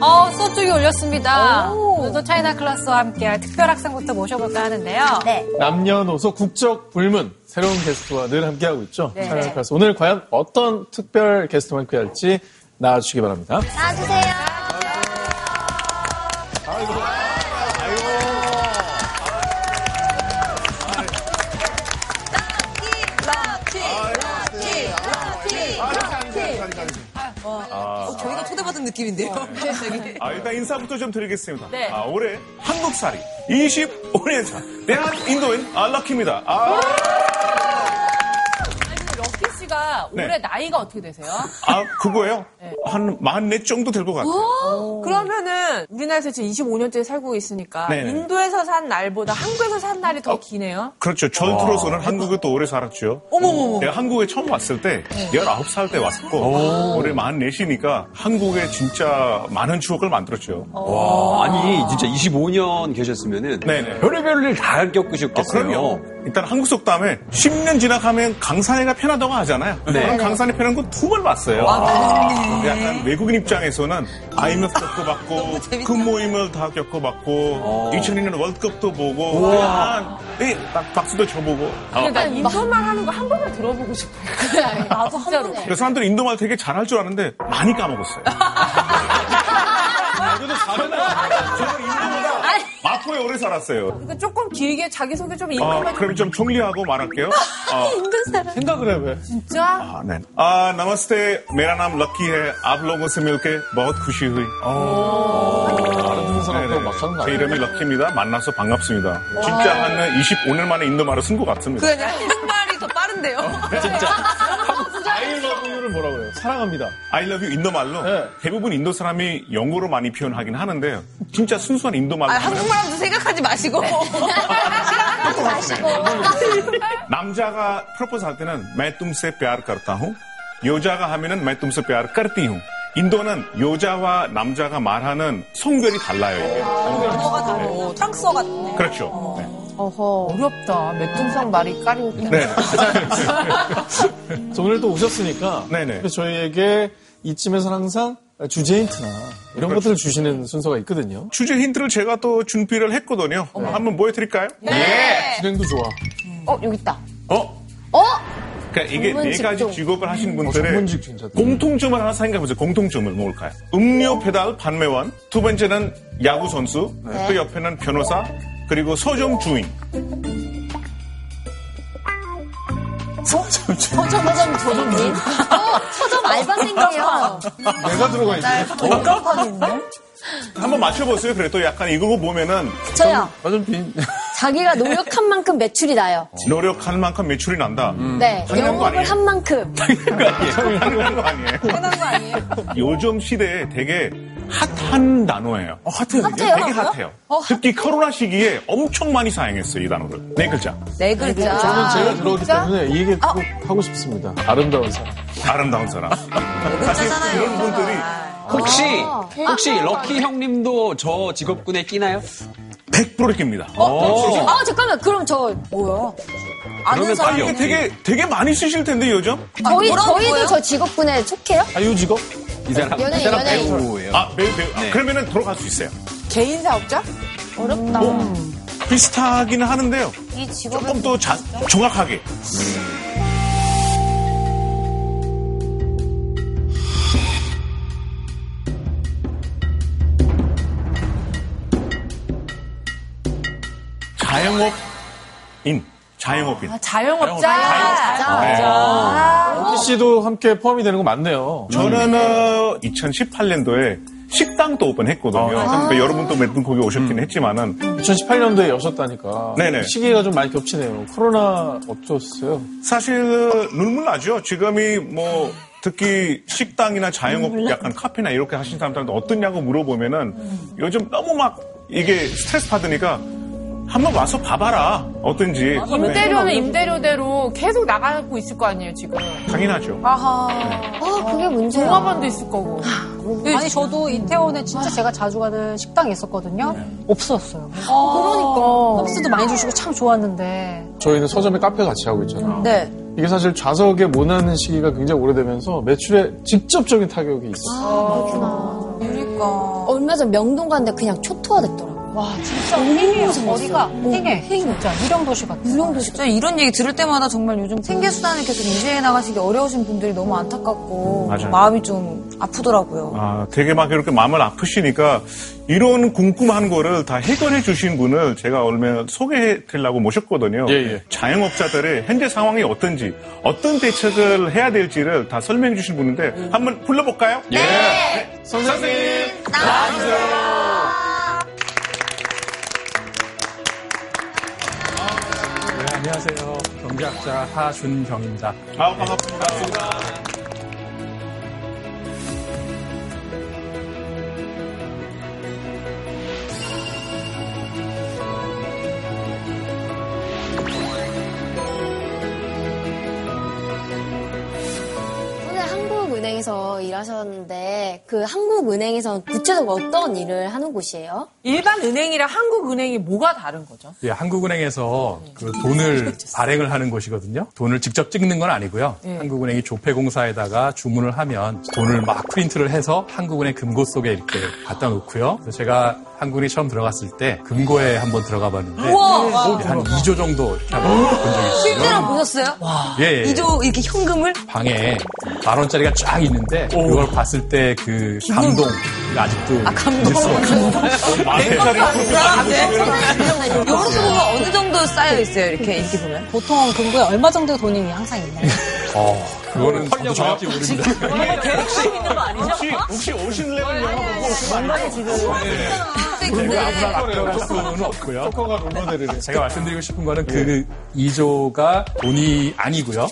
어, 중에 올렸습니다. 오늘도 차이나 클래스와 함께할 특별 학생부터 모셔볼까 하는데요. 네. 남녀노소 국적 불문 새로운 게스트와 늘 함께하고 있죠. 네. 차이나 클래스 오늘 과연 어떤 특별 게스트와 함께할지 나와주시기 바랍니다. 나와주세요. 저희가 느낌인데요. 아, 일단 인사부터 좀 드리겠습니다. 네. 아, 올해 한국살이 25년 차 대한 인도인 아, 럭키입니다. 아, 씨가 네. 올해 나이가 어떻게 되세요? 아, 그거예요? 한44 정도 될 것 같아요. 그러면은 우리나라에서 지금 25년째 살고 있으니까 네네. 인도에서 산 날보다 한국에서 산 날이 더 기네요. 그렇죠. 전투로서는 한국에 또 오래 살았죠. 어머머머. 내가 한국에 처음 왔을 때 19살 때 왔었고 올해 44시니까 한국에 진짜 많은 추억을 만들었죠. 와, 아니 진짜 25년 계셨으면은 네네. 별의별 일다 아, 겪으셨겠어요. 그럼요. 일단 한국 속 다음에 10년 지나가면 강산해가 편하다고 하잖아요. 저는 강산이 편한 건 두 번 봤어요. 약간 외국인 입장에서는 IMF 겪어봤고 그 모임을 다 겪어봤고 2002년 월드컵도 보고 그냥 예, 딱 박수도 쳐보고 그러니까 인도말 하는 거 한 번만 들어보고 싶어요. 나도 진짜로. 그래서 사람들이 인도말 되게 잘할 줄 아는데 많이 까먹었어요. 그래도 잘하네. 저는 인도보다 마포에 오래 살았어요. 그러니까 조금 길게 자기소개 좀 어, 인도말 좀 그럼 좀 정리하고 말할게요. 어, 생각을 해 왜? 진짜 아, 네. आ, नमस्ते मेरा नाम लक्की है आप लोगों से मिलके बहुत खुशी हुई 다른 사람도 네네. 막 하는 거 제 아니에요? 이름이 럭키입니다 만나서 반갑습니다 진짜 한 25년 만에 인도말을 쓴 것 같습니다 그냥 한국말이 더 빠른데요. I 사랑합니다. I love you 인도말로 네. 대부분 인도 사람이 영어로 많이 표현하긴 하는데 진짜 순수한 인도말로 아, 하면 한국말 하면서 생각하지 마시고. 남자가 프로포즈 할 때는 मैं तुमसे प्यार करता हूँ 여자가 하면은 मैं तुमसे प्यार करती हूँ 인도는 여자와 남자가 말하는 성별이 달라요 이게 어, 프랑스어 같네. 그렇죠 네. 어렵다. 메뚱성 말이 까리고. 네. 자, 오늘 또 오셨으니까 네네. 저희에게 이쯤에서는 항상 주제 힌트나 이런 것들을 주시는 순서가 있거든요. 주제 힌트를 제가 또 준비를 했거든요. 한번 보여드릴까요? 진행도 좋아. 어, 여기 있다. 어? 어? 그러니까 이게 전문 네 가지. 직업을 하신 어, 분들의 진짜. 공통점을 하나 생각해보세요. 공통점을 뭘까요? 음료 페달 판매원, 두 번째는 야구 선수, 네. 또 옆에는 변호사, 그리고 서점 주인. 서점, 서점, 서점님? 어, 서점 알바생이에요. 내가 들어가 있네. 복잡하게 있네. 한번 맞춰보세요. 그래 또 약간 이거 보면은 저요. 완전 빈. 자기가 노력한 만큼 매출이 나요. 노력한 만큼 매출이 난다. 네. 당연한 거 영업을 아니에요? 한 만큼. 당연한 거 아니에요? 편한 거 아니에요? 요즘 시대에 되게 핫한 단어예요. 하트요, 이게? 핫해요? 되게 핫해요. 특히 코로나 시기에 엄청 많이 사용했어요, 이 단어를. 네 글자. 네 글자. 저는 제가 들어오기 때문에 이 얘기 꼭 하고 싶습니다. 아름다운 사람. 아름다운 사람. 사실 그런 분들이 혹시 혹시 럭키 형님도 저 직업군에 끼나요? 100% 깁니다. 아, 잠깐만. 그럼 저, 뭐야? 그러면 빨리 이게 되게, 되게 많이 쓰실 텐데, 요즘? 저희, 뭐라고 저희도? 저 직업군에 속해요? 아유 직업? 이 사람 연예인, 이 사람 연예인. 배우예요. 아, 매우, 매우. 아, 네. 그러면은 돌아갈 수 있어요. 개인 사업자? 어렵다. 비슷하기는 하는데요. 이 직업은 조금 더 자, 정확하게. 자영업인. 자영업인. 아, 자영업자. 진짜. 럭키 씨도 함께 포함이 되는 거 맞네요. 저는 어, 2018년도에 식당도 오픈했거든요. 그러니까 여러분도 몇 분 거기 오셨긴 했지만은 2018년도에 여셨다니까. 네네. 시기가 좀 많이 겹치네요. 코로나 어쩌셨어요? 사실 눈물 나죠. 지금이 뭐 특히 식당이나 자영업 약간 카페나 이렇게 하신 사람들한테 어떻냐고 물어보면은 요즘 너무 막 이게 스트레스 받으니까 한번 와서 봐봐라 어떤지 네, 임대료는 임대료대로 계속 나가고 있을 거 아니에요, 지금. 당연하죠. 아하. 아, 그게 문제야. 종업원도 있을 거고. 아니 저도 이태원에 진짜 제가 자주 가는 식당이 있었거든요. 없었어요. 그러니까. 서비스도 많이 주시고 참 좋았는데. 저희는 서점에 카페 같이 하고 있잖아요. 네. 이게 사실 좌석에 못 나는 시기가 굉장히 오래되면서 매출에 직접적인 타격이 있어요. 유리 그러니까. 얼마 전 명동 갔는데 그냥 초토화됐더라고요. 와, 진짜. 무서웠어요. 어디가. 행해. 진짜 유령도시 같아. 유령도시 진짜 이런 얘기 들을 때마다 정말 요즘 생계수단을 계속 유지해 나가시기 어려우신 분들이 너무 안타깝고 맞아요. 마음이 좀 아프더라고요. 아, 되게 막 이렇게 마음을 아프시니까 이런 궁금한 거를 다 해결해 주신 분을 제가 얼마 소개해 드리려고 모셨거든요. 예, 예. 자영업자들의 현재 상황이 어떤지, 어떤 대책을 해야 될지를 다 설명해 주신 분인데 한번 불러볼까요? 네. 선생님! 네, 안녕하세요. 경제학자 하준경입니다. 아, 반갑습니다. 오늘 한국은행에서 일하셨는데 그 한국은행에서는 구체적으로 어떤 일을 하는 곳이에요? 일반 은행이랑 한국은행이 뭐가 다른 거죠? 예, 한국은행에서 그 돈을 발행을 하는 곳이거든요. 돈을 직접 찍는 건 아니고요. 한국은행이 조폐공사에다가 주문을 하면 돈을 막 프린트를 해서 한국은행 금고 속에 이렇게 갖다 놓고요. 그래서 제가 한국은행 처음 들어갔을 때 금고에 한번 들어가 봤는데 예, 한 2조 정도 이렇게 한번 본 적이 있어요. 실제로 보셨어요? 예, 예. 이조 이렇게 현금을? 방에 만 원짜리가 쫙 있는데 그걸 봤을 때 그 감동 아직도 아, 감동. 마세차리 요렇게 보면 어느 정도 쌓여 있어요, 이렇게 이렇게 보면? 보통 금고에 얼마 정도 돈이 항상 있나요? 어, 그거는 저도 정확히 모릅니다. 혹시, 혹시 오신레벨 영화 보고 오시면 안 돼요? 근데 아무나 들어갈 수는 없고요. 토커가 롤모델이래. 제가 말씀드리고 싶은 거는 그 2조가 돈이 아니고요.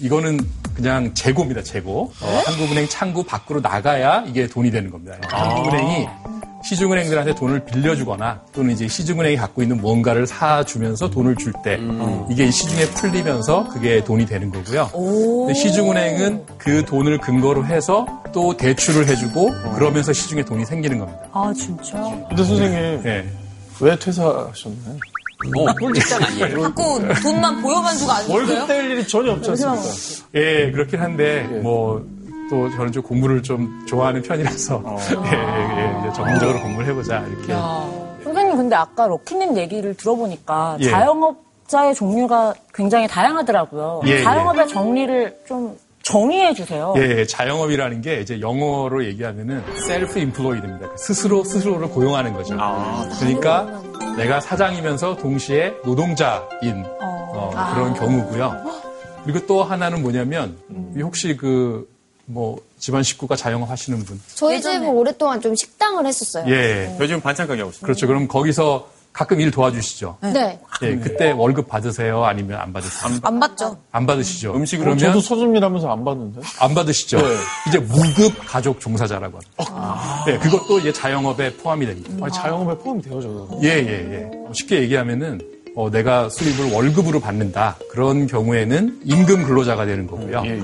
이거는 그냥 재고입니다, 재고. 어, 한국은행 창구 밖으로 나가야 이게 돈이 되는 겁니다. 한국은행이 시중은행들한테 돈을 빌려주거나 또는 이제 시중은행이 갖고 있는 무언가를 사주면서 돈을 줄 때 이게 시중에 풀리면서 그게 돈이 되는 거고요. 근데 시중은행은 그 돈을 근거로 해서 또 대출을 해주고 그러면서 시중에 돈이 생기는 겁니다. 아, 진짜? 근데 선생님, 네. 왜 퇴사하셨나요? 어, 꿀직장 아니에요. 자꾸 돈만 보여만 주고 안 월급? 뗄 일이 전혀 없지 않습니까? 예, 그렇긴 한데, 뭐, 또 저는 좀 공부를 좀 좋아하는 편이라서, 예, 예, 예, 이제 전문적으로 공부를 해보자, 이렇게. 선생님, 근데 아까 럭키님 얘기를 들어보니까 예. 자영업자의 종류가 굉장히 다양하더라고요. 예, 자영업의 정리를 좀 정의해 주세요. 예, 예, 자영업이라는 게 이제 영어로 얘기하면은 셀프 인플로이드입니다. 스스로 스스로를 고용하는 거죠. 그러니까 내가 사장이면서 동시에 노동자인 어, 그런 경우고요. 그리고 또 하나는 뭐냐면 이 혹시 그 뭐 집안 식구가 자영업 하시는 분, 저희 집은 오랫동안 좀 식당을 했었어요. 예, 요즘 반찬 가게 하고 있어요. 그렇죠. 그럼 거기서 가끔 일 도와주시죠. 네. 예, 그때 월급 받으세요? 아니면 안 받으세요? 안 받죠. 안 받으시죠. 음식으로 그러면 저도 서점일하면서 안 봤는데. 안 받으시죠. 이제 무급 가족 종사자라고 합니다. 네, 그것도 이제 자영업에 포함이 됩니다. 아니, 자영업에 포함이 되어져. 예, 예, 예. 쉽게 얘기하면은 어, 내가 수입을 월급으로 받는다. 그런 경우에는 임금 근로자가 되는 거고요. 예.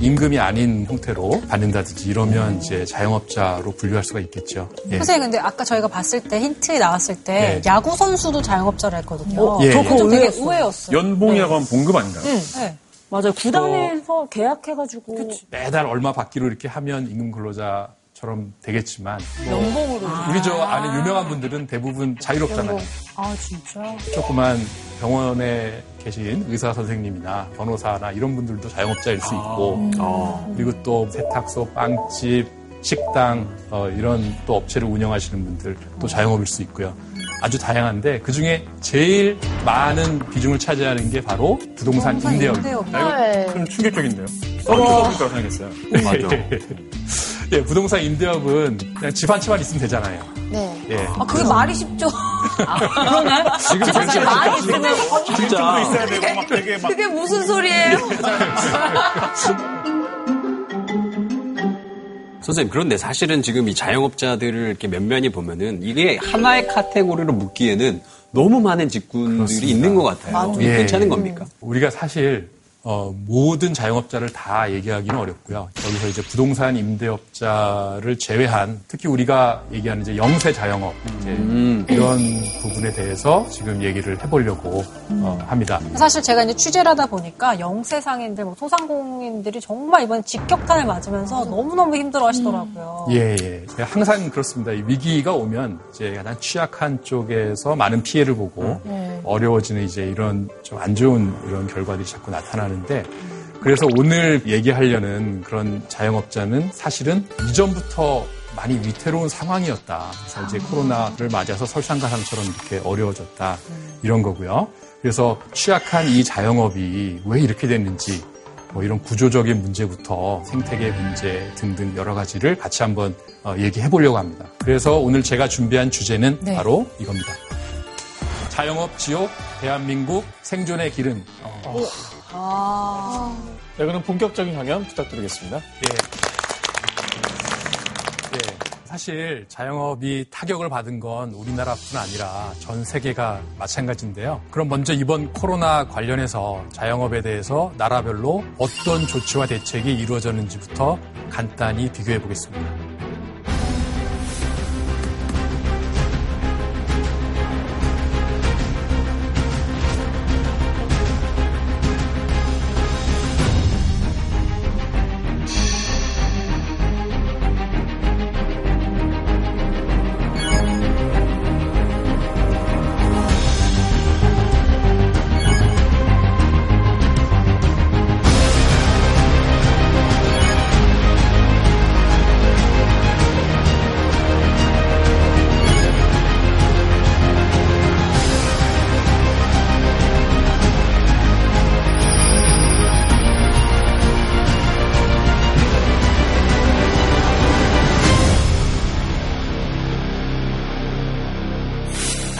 임금이 아닌 형태로 받는다든지 이러면 이제 자영업자로 분류할 수가 있겠죠. 예. 선생님, 근데 아까 저희가 봤을 때 힌트 나왔을 때 네. 야구 선수도 자영업자를 했거든요. 예, 저 예. 그거 되게 의외였어요. 연봉이라고 하면 봉급 아닌가요? 네. 맞아요. 구단에서 계약해가지고. 매달 얼마 받기로 이렇게 하면 임금 근로자 처럼 되겠지만 연봉으로 우리 저 아는 유명한 분들은 대부분 자유롭잖아요. 아, 진짜? 조그만 병원에 계신 의사 선생님이나 변호사나 이런 분들도 자영업자일 수 있고 그리고 또 세탁소, 빵집, 식당 어, 이런 또 업체를 운영하시는 분들 또 자영업일 수 있고요. 아주 다양한데 그 중에 제일 많은 비중을 차지하는 게 바로 부동산 임대업입니다. 네. 좀 충격적인데요. 서비스 거라고 생각했어요. 예, 부동산 임대업은 그냥 집 한 채만 있으면 되잖아요. 네. 예. 아, 그게 말이 쉽죠. 지금 사실 많이 있으면 진짜. 있어야 되고 막 되게 막 그게 무슨 소리예요? 선생님, 그런데 사실은 지금 이 자영업자들을 이렇게 면면히 보면은 이게 하나의 카테고리로 묶기에는 너무 많은 직군들이 있는 것 같아요. 이게 예. 괜찮은 겁니까? 우리가 사실 어, 모든 자영업자를 다 얘기하기는 어렵고요. 여기서 이제 부동산 임대업자를 제외한 특히 우리가 얘기하는 이제 영세 자영업 이제 이런 부분에 대해서 지금 얘기를 해보려고 어, 합니다. 사실 제가 이제 취재를 하다 보니까 영세 상인들, 뭐 소상공인들이 정말 이번 직격탄을 맞으면서 너무 너무 힘들어 하시더라고요. 예, 예. 항상 그렇습니다. 이 위기가 오면 이제 가장 취약한 쪽에서 많은 피해를 보고 어려워지는 이제 이런 좀 안 좋은 이런 결과들이 자꾸 나타나는 데 그래서 오늘 얘기하려는 그런 자영업자는 사실은 이전부터 많이 위태로운 상황이었다. 그래서 이제 코로나를 맞아서 설상가상처럼 이렇게 어려워졌다. 이런 거고요. 그래서 취약한 이 자영업이 왜 이렇게 됐는지 뭐 이런 구조적인 문제부터 생태계 문제 등등 여러 가지를 같이 한번 어, 얘기해 보려고 합니다. 그래서 오늘 제가 준비한 주제는 바로 이겁니다. 자영업 지옥, 대한민국 생존의 기 름. 네, 그럼 본격적인 강연 부탁드리겠습니다. 예. 예. 사실 자영업이 타격을 받은 건 우리나라뿐 아니라 전 세계가 마찬가지인데요. 그럼 먼저 이번 코로나 관련해서 자영업에 대해서 나라별로 어떤 조치와 대책이 이루어졌는지부터 간단히 비교해 보겠습니다.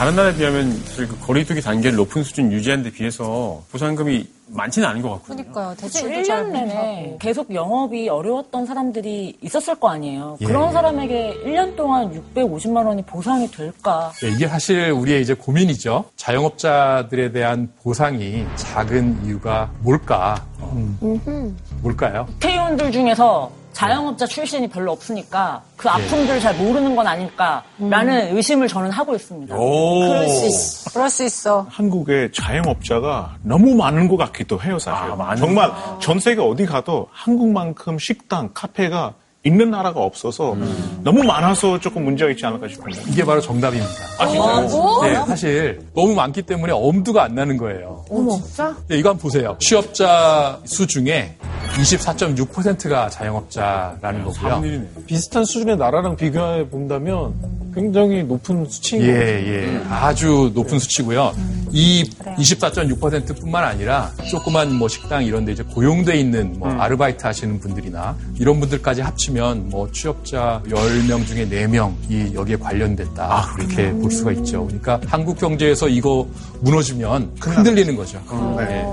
다른 나라에 비하면 사실 그 거리두기 단계를 높은 수준 유지하는 데 비해서 보상금이 많지는 않은 것 같거든요. 그러니까요. 사실 대출도 1년 잘 내내. 계속 영업이 어려웠던 사람들이 있었을 거 아니에요. 예. 그런 사람에게 1년 동안 650만 원이 보상이 될까? 네, 이게 사실 우리의 이제 고민이죠. 자영업자들에 대한 보상이 작은 이유가 뭘까? 음, 뭘까요? 국회의원들 중에서 자영업자 출신이 별로 없으니까 그 아픔들을 잘 모르는 건 아닐까라는 의심을 저는 하고 있습니다. 그럴 수 있어. 그럴 수 있어. 한국의 자영업자가 너무 많은 것 같기도 해요, 사실. 정말 전 세계 어디 가도 한국만큼 식당, 카페가 있는 나라가 없어서 너무 많아서 조금 문제가 있지 않을까 싶은데. 이게 바로 정답입니다. 아, 진짜요? 네, 사실 너무 많기 때문에 엄두가 안 나는 거예요. 진짜? 네, 이거 한번 보세요. 취업자 수 중에 24.6%가 자영업자라는 거고요. 비슷한 수준의 나라랑 비교해 본다면 굉장히 높은 수치인 예, 것 같아요. 예. 아주 높은 수치고요. 이 24.6%뿐만 아니라 조그만 뭐 식당 이런 데 이제 고용돼 있는 뭐 아르바이트 하시는 분들이나 이런 분들까지 합치면 뭐 취업자 10명 중에 4명이 여기에 관련됐다. 그렇게 볼 수가 있죠. 그러니까 한국 경제에서 이거 무너지면 흔들리는 거죠. 네.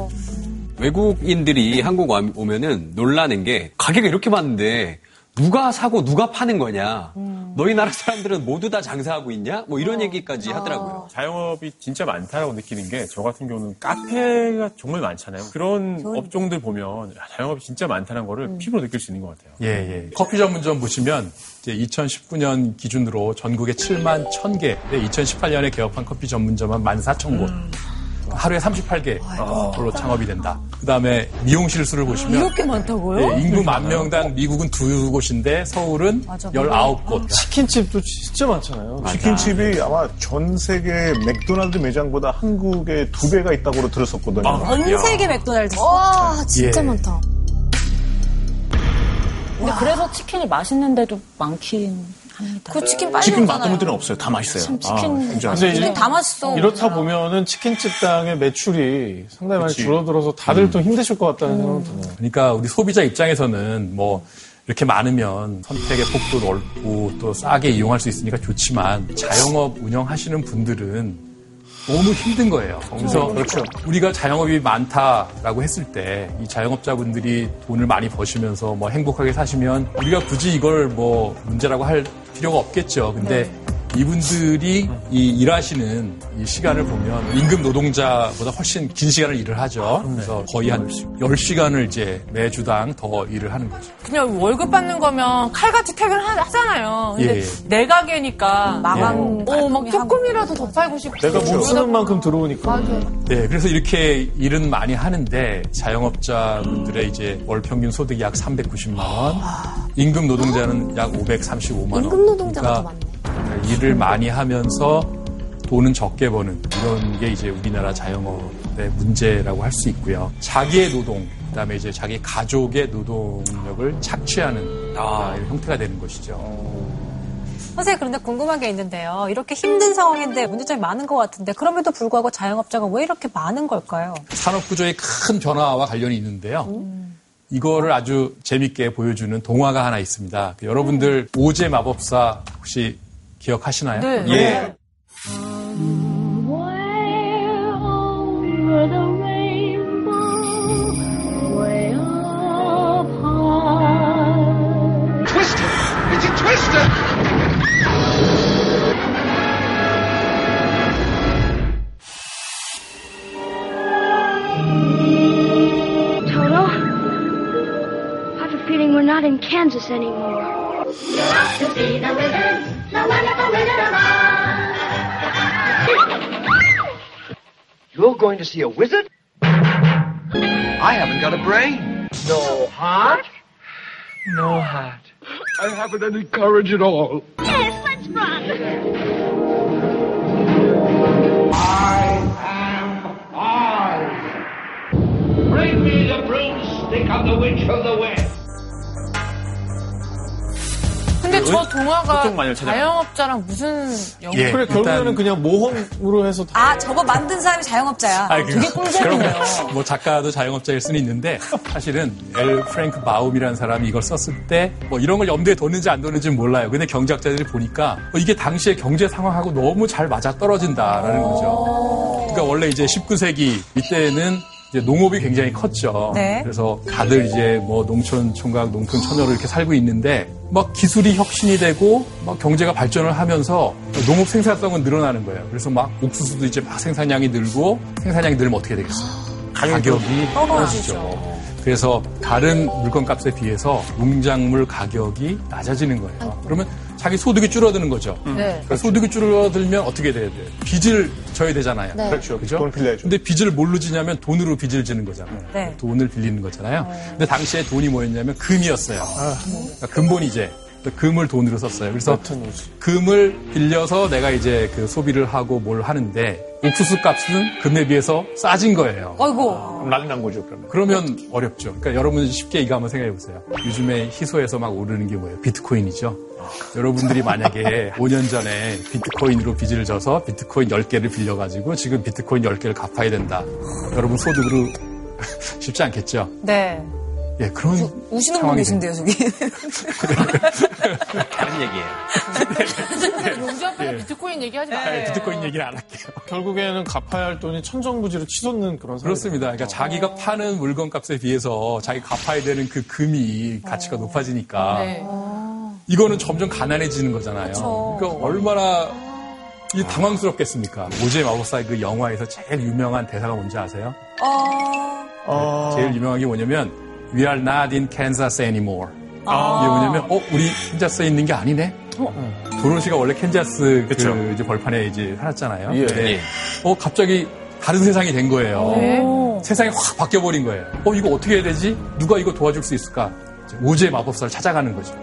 외국인들이 한국 와- 오면은 놀라는 게 가게가 이렇게 많은데 누가 사고 누가 파는 거냐? 너희 나라 사람들은 모두 다 장사하고 있냐? 뭐 이런 얘기까지 하더라고요. 자영업이 진짜 많다라고 느끼는 게 저 같은 경우는 카페가 정말 많잖아요. 그런 업종들 보면 야, 자영업이 진짜 많다는 거를 피부로 느낄 수 있는 것 같아요. 예, 예. 커피 전문점 보시면 이제 2019년 기준으로 전국에 7만 1000개, 2018년에 개업한 커피 전문점은 14,000곳. 하루에 38개로 창업이 된다. 그 다음에 미용실 수를 보시면 이렇게 많다고요? 예, 인구 만 명당 미국은 두 곳인데 서울은 19곳. 치킨집도 진짜 많잖아요. 치킨집이 아마 전 세계 맥도날드 매장보다 한국에 두 배가 있다고 들었었거든요. 전 세계 맥도날드. 와, 진짜 예. 많다. 근데 그래서 치킨이 맛있는 데도 많긴 합니다. 그 치킨 빨리 치킨. 맛없는 데는 없어요. 다 맛있어요. 참 치킨- 이제 치킨 다 맛있어. 이렇다 보면은 치킨집 당의 매출이 상당히 많이 그치. 줄어들어서 다들 좀 힘드실 것 같다는 생각이 드네요. 그러니까 우리 소비자 입장에서는 뭐 이렇게 많으면 선택의 폭도 넓고 또 싸게 이용할 수 있으니까 좋지만 자영업 운영하시는 분들은 너무 힘든 거예요. 그래서 우리가 자영업이 많다라고 했을 때 이 자영업자분들이 돈을 많이 버시면서 뭐 행복하게 사시면 우리가 굳이 이걸 뭐 문제라고 할 필요가 없겠죠. 근데 이분들이 이 일하시는 이 시간을 보면 임금 노동자보다 훨씬 긴 시간을 일을 하죠. 그래서 거의 한 10시간을 이제 매주당 더 일을 하는 거죠. 그냥 월급 받는 거면 칼같이 퇴근하잖아요. 근데 예, 예. 내 가게니까 마감 어, 막 조금이라도 더 팔고 싶고. 내가 못 쓰는 만큼 들어오니까. 네, 그래서 이렇게 일은 많이 하는데 자영업자분들의 이제 월 평균 소득이 약 390만 원, 임금 노동자는 약 535만 원. 임금 노동자가 더 그러니까 일을 많이 하면서 돈은 적게 버는 이런 게 이제 우리나라 자영업의 문제라고 할 수 있고요. 자기의 노동, 그다음에 이제 자기 가족의 노동력을 착취하는 아, 이런 형태가 되는 것이죠. 선생님 그런데 궁금한 게 있는데요. 이렇게 힘든 상황인데 문제점이 많은 것 같은데 그럼에도 불구하고 자영업자가 왜 이렇게 많은 걸까요? 산업 구조의 큰 변화와 관련이 있는데요. 이거를 아주 재밌게 보여주는 동화가 하나 있습니다. 그 여러분들 오제 마법사 혹시 기억하시나요? 네. 예. over the rainbow, way up high. Twister! It's a twister! Toto, I have a feeling we're not in Kansas anymore. to see the wizard, the wizard. You're going to see a wizard? I haven't got a brain. No heart? No heart. I haven't any courage at all. Yes, let's run. I am Oz. Bring me the broomstick of the Witch of the West. 저 동화가 찾아가. 자영업자랑 무슨 연관? 예, 그래, 결국에는 일단- 그냥 모험으로 해서 다. 아, 저거 만든 사람이 자영업자야. 아니, 그게 꿀잼이네요. 뭐 작가도 자영업자일 수는 있는데 사실은 엘 프랭크 바움이라는 사람이 이걸 썼을 때 뭐 이런 걸 염두에 뒀는지 안 뒀는지는 몰라요. 근데 경제학자들이 보니까 어, 이게 당시의 경제 상황하고 너무 잘 맞아 떨어진다라는 거죠. 그러니까 원래 이제 19세기 이때는 이제 농업이 굉장히 컸죠. 네. 그래서 다들 이제 뭐 농촌 총각, 농촌 처녀로 이렇게 살고 있는데 막 기술이 혁신이 되고 막 경제가 발전을 하면서 농업 생산성은 늘어나는 거예요. 그래서 막 옥수수도 이제 막 생산량이 늘고 생산량이 늘면 어떻게 되겠어요? 가격이 떨어지죠. 그래서 다른 물건값에 비해서 농작물 가격이 낮아지는 거예요. 그러면 자기 소득이 줄어드는 거죠. 네. 그러니까 소득이 줄어들면 어떻게 돼야 돼요? 빚을 져야 되잖아요. 네. 그렇죠. 그죠? 돈 빌려야죠. 근데 빚을 뭘로 지냐면 돈으로 빚을 지는 거잖아요. 네. 돈을 빌리는 거잖아요. 근데 당시에 돈이 뭐였냐면 금이었어요. 그러니까 근본이제. 금을 돈으로 썼어요. 그래서 금을 빌려서 내가 이제 그 소비를 하고 뭘 하는데 옥수수 값은 금에 비해서 싸진 거예요. 그럼 난리 난 거죠, 그러면. 그러면 어렵죠. 그러니까 여러분 쉽게 이거 한번 생각해 보세요. 요즘에 희소에서 막 오르는 게 뭐예요? 비트코인이죠. 여러분들이 만약에 5년 전에 비트코인으로 빚을 져서 비트코인 10개를 빌려가지고 지금 비트코인 10개를 갚아야 된다. 여러분 소득으로 쉽지 않겠죠? 네. 예, 그런 우시는 분 계신데요, 저기. 다른 얘기예요. 용주 앞에서 비트코인 얘기하지 마세요. 네, 비트코인 얘기는 안 할게요. 결국에는 갚아야 할 돈이 천정부지로 치솟는 그런 상황이 그렇습니다. 그러니까 자기가 파는 물건 값에 비해서 자기 갚아야 되는 그 금이 가치가 높아지니까 네. 이거는 점점 가난해지는 거잖아요. 그러니까 얼마나 이 당황스럽겠습니까? 오즈의 마법사의 그 영화에서 제일 유명한 대사가 뭔지 아세요? 어, 어... 제일 유명한 게 뭐냐면 We are not in Kansas anymore. 이게 뭐냐면 어 우리 캔자스에 있는 게 아니네. 도로시가 원래 캔자스 그 그쵸. 이제 벌판에 이제 살았잖아요. 예. 근데 어 갑자기 다른 세상이 된 거예요. 네. 세상이 확 바뀌어 버린 거예요. 어 이거 어떻게 해야 되지? 누가 이거 도와줄 수 있을까? 오즈의 마법사를 찾아가는 거죠.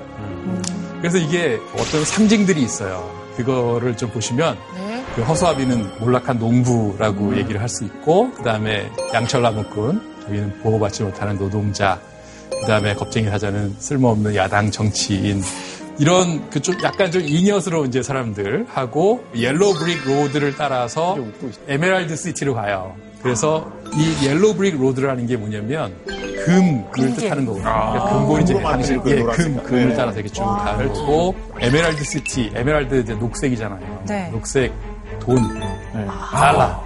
그래서 이게 어떤 상징들이 있어요. 그거를 좀 보시면 네. 그 허수아비는 몰락한 농부라고 얘기를 할 수 있고 그 다음에 양철나무꾼 저기는 보호받지 못하는 노동자 그 다음에 겁쟁이 사자는 쓸모없는 야당 정치인 이런 그 좀 약간 좀 잉여스러운 이제 사람들 하고 Yellow Brick Road를 따라서 Emerald City로 가요. 그래서 이 Yellow Brick Road라는 게 뭐냐면 금을 뜻하는 거거든요. 그러니까 금본위 이제 금으로 당시 그 예. 금 금을 네. 따라서 이렇게 쭉 가고 Emerald City 에메랄드 이제 녹색이잖아요. 네. 녹색 돈 네. 달러.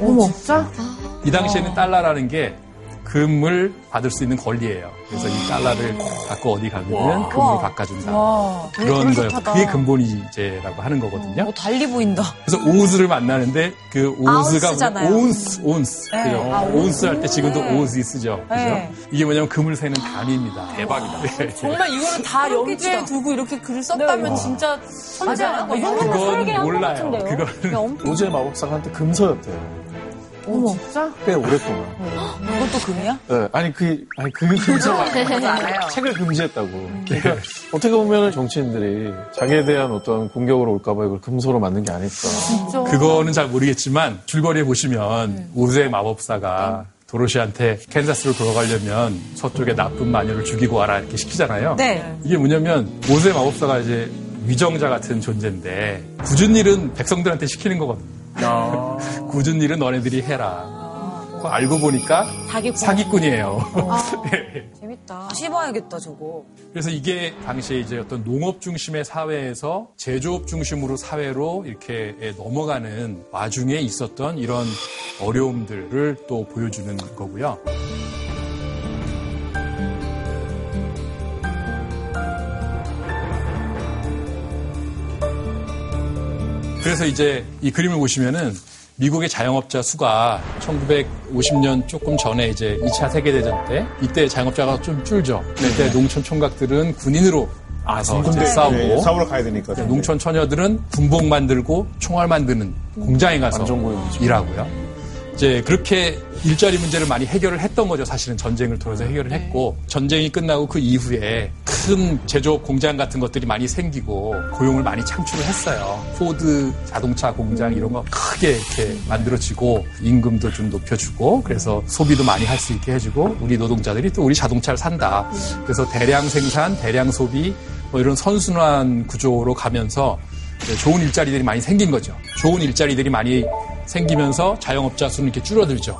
어머, 진짜? 이 당시에는 달러라는 게 금을 받을 수 있는 권리예요. 그래서 이 달러를 갖고 어디 가면. 금으로 와. 바꿔준다. 와, 그런 거예요. 그게 근본이제라고 하는 거거든요. 어, 달리 보인다. 그래서 오즈를 만나는데 그 오즈가 아운스잖아요. 온스, 온스. 네. 그죠? 아, 온스 할 때 지금도 네. 오즈 쓰죠. 그죠? 네. 이게 뭐냐면 금을 세는 단위입니다. 대박이다. 정말 이거를 다 염두에 두고 이렇게 글을 썼다면 네. 진짜 맞아요. 이 정도면 그건 몰라요. 그거는 오즈의 마법사가 한때 금서였대요. 어머, 진짜? 꽤 오랫동안. 이것도 금이야? 네, 아니 그 아니 그 금서가 저도 알아요. 책을 금지했다고. 그러니까 어떻게 보면 정치인들이 자기에 대한 어떤 공격으로 올까봐 이걸 금서로 만든 게 아닐까. 그거는 잘 모르겠지만 줄거리에 보시면 오즈의 마법사가 도로시한테 캔자스로 돌아가려면 서쪽에 나쁜 마녀를 죽이고 와라 이렇게 시키잖아요. 네. 이게 뭐냐면 오즈의 마법사가 이제 위정자 같은 존재인데 굳은 일은 백성들한테 시키는 거거든요. 굳은 일은 너네들이 해라. 그거 알고 보니까 사기꾼. 사기꾼이에요. 재밌다. 다시 봐야겠다, 저거. 그래서 이게 당시에 이제 어떤 농업 중심의 사회에서 제조업 중심으로 사회로 이렇게 넘어가는 와중에 있었던 이런 어려움들을 또 보여주는 거고요. 그래서 이제 이 그림을 보시면은 미국의 자영업자 수가 1950년 조금 전에 이제 2차 세계대전 때 이때 자영업자가 좀 줄죠. 이때 농촌 총각들은 군인으로 이제 군대, 싸우고 네, 싸우러 가야 되니까. 네, 농촌 처녀들은 군복 만들고 총알 만드는 공장에 가서 일하고요. 이제 그렇게 일자리 문제를 많이 해결을 했던 거죠. 사실은 전쟁을 통해서 해결을 했고 전쟁이 끝나고 그 이후에 큰 제조업 공장 같은 것들이 많이 생기고 고용을 많이 창출을 했어요. 포드 자동차 공장 이런 거 크게 이렇게 만들어지고 임금도 좀 높여주고 그래서 소비도 많이 할 수 있게 해주고 우리 노동자들이 또 우리 자동차를 산다. 그래서 대량 생산, 대량 소비 뭐 이런 선순환 구조로 가면서 좋은 일자리들이 많이 생긴 거죠. 좋은 일자리들이 많이 생기면서 자영업자 수는 이렇게 줄어들죠.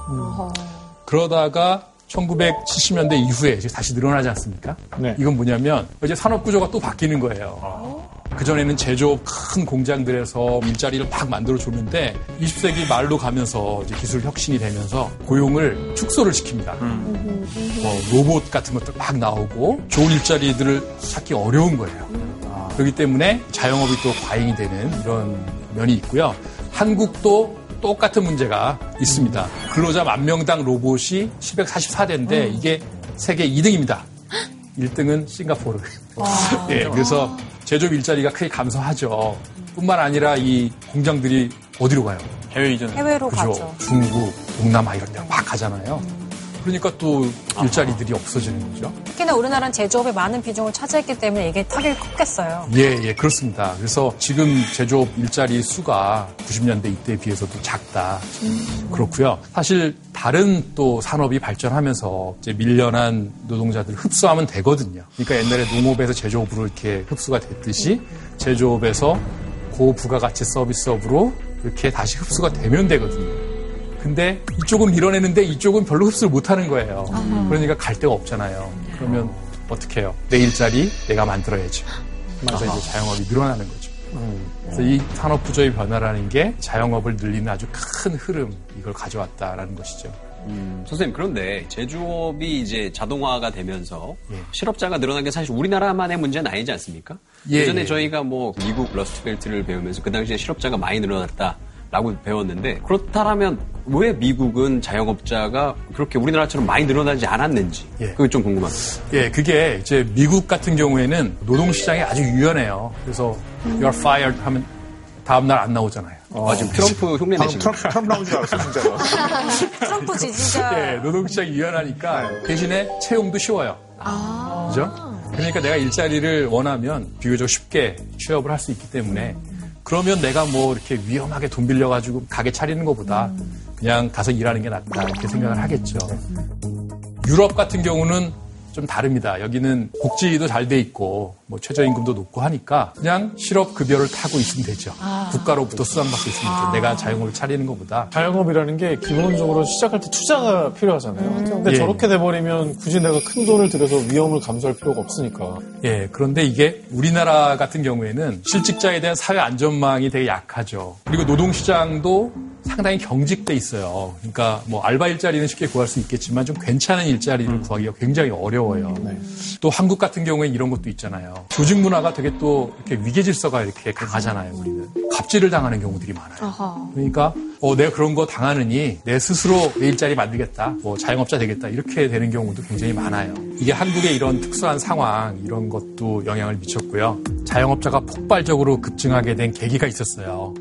그러다가 1970년대 이후에 이제 다시 늘어나지 않습니까? 이건 뭐냐면 이제 산업 구조가 또 바뀌는 거예요. 그전에는 제조업 큰 공장들에서 일자리를 막 만들어 줬는데 20세기 말로 가면서 이제 기술 혁신이 되면서 고용을 축소를 시킵니다. 뭐 로봇 같은 것들 막 나오고 좋은 일자리들을 찾기 어려운 거예요. 그렇기 때문에 자영업이 또 과잉이 되는 이런 면이 있고요. 한국도 똑같은 문제가 있습니다. 근로자 만 명당 로봇이 744대인데 이게 세계 2등입니다. 1등은 싱가포르. 예, 그래서 제조업 일자리가 크게 감소하죠. 뿐만 아니라 이 공장들이 어디로 가요? 해외 이전. 해외로 그죠. 가죠. 중국, 동남아 이런 데로 막 가잖아요. 그러니까 또 일자리들이 없어지는 거죠. 특히나 우리나라는 제조업의 많은 비중을 차지했기 때문에 이게 타격이 컸겠어요. 예, 예, 그렇습니다. 그래서 지금 제조업 일자리 수가 90년대 이때에 비해서도 작다. 그렇고요. 사실 다른 또 산업이 발전하면서 이제 밀려난 노동자들을 흡수하면 되거든요. 그러니까 옛날에 농업에서 제조업으로 이렇게 흡수가 됐듯이 제조업에서 고부가가치 서비스업으로 이렇게 다시 흡수가 되면 되거든요. 근데 이쪽은 밀어내는데 이쪽은 별로 흡수를 못하는 거예요. 그러니까 갈 데가 없잖아요. 그러면 어떻게 해요? 내 일자리 내가 만들어야죠. 그래서 이제 자영업이 늘어나는 거죠. 그래서 이 산업 구조의 변화라는 게 자영업을 늘리는 아주 큰 흐름 이걸 가져왔다라는 것이죠. 음, 선생님 그런데 제조업이 이제 자동화가 되면서 실업자가 늘어난 게 사실 우리나라만의 문제는 아니지 않습니까? 예, 예, 전에 예. 저희가 뭐 미국 러스트벨트를 배우면서 그 당시에 실업자가 많이 늘어났다. 라고 배웠는데 그렇다면 왜 미국은 자영업자가 그렇게 우리나라처럼 많이 늘어나지 않았는지 그게 좀 궁금합니다. 예, 그게 이제 미국 같은 경우에는 노동시장이 아주 유연해요. 그래서 you're fired 하면 다음날 안 나오잖아요. 아, 지금 트럼프 흉내 내시는 트럼프, 트럼프 나온 줄 알았어, 진짜로. 트럼프 지지자. 예, 노동시장이 유연하니까 대신에 채용도 쉬워요. 그죠? 그러니까 내가 일자리를 원하면 비교적 쉽게 취업을 할 수 있기 때문에 그러면 내가 뭐 이렇게 위험하게 돈 빌려가지고 가게 차리는 것보다 그냥 가서 일하는 게 낫다 이렇게 생각을 하겠죠. 유럽 같은 경우는 좀 다릅니다. 여기는 복지도 잘 돼 있고 뭐 최저임금도 높고 하니까 그냥 실업급여를 타고 있으면 되죠. 아. 국가로부터 수당받고 있으면 되죠. 내가 자영업을 차리는 것보다 자영업이라는 게 기본적으로 시작할 때 투자가 필요하잖아요. 근데 예. 저렇게 돼버리면 굳이 내가 큰 돈을 들여서 위험을 감수할 필요가 없으니까. 예, 그런데 이게 우리나라 같은 경우에는 실직자에 대한 사회 안전망이 되게 약하죠. 그리고 노동시장도 상당히 경직돼 있어요. 그러니까 뭐 알바 일자리는 쉽게 구할 수 있겠지만 좀 괜찮은 일자리를 구하기가 굉장히 어려워요. 또 한국 같은 경우에 이런 것도 있잖아요. 조직 문화가 되게 또 이렇게 위계 질서가 이렇게 강하잖아요. 우리는 갑질을 당하는 경우들이 많아요. 그러니까 어, 내가 그런 거 당하느니 내 스스로 내 일자리 만들겠다, 뭐 자영업자 되겠다 이렇게 되는 경우도 굉장히 많아요. 이게 한국의 이런 특수한 상황 이런 것도 영향을 미쳤고요. 자영업자가 폭발적으로 급증하게 된 계기가 있었어요.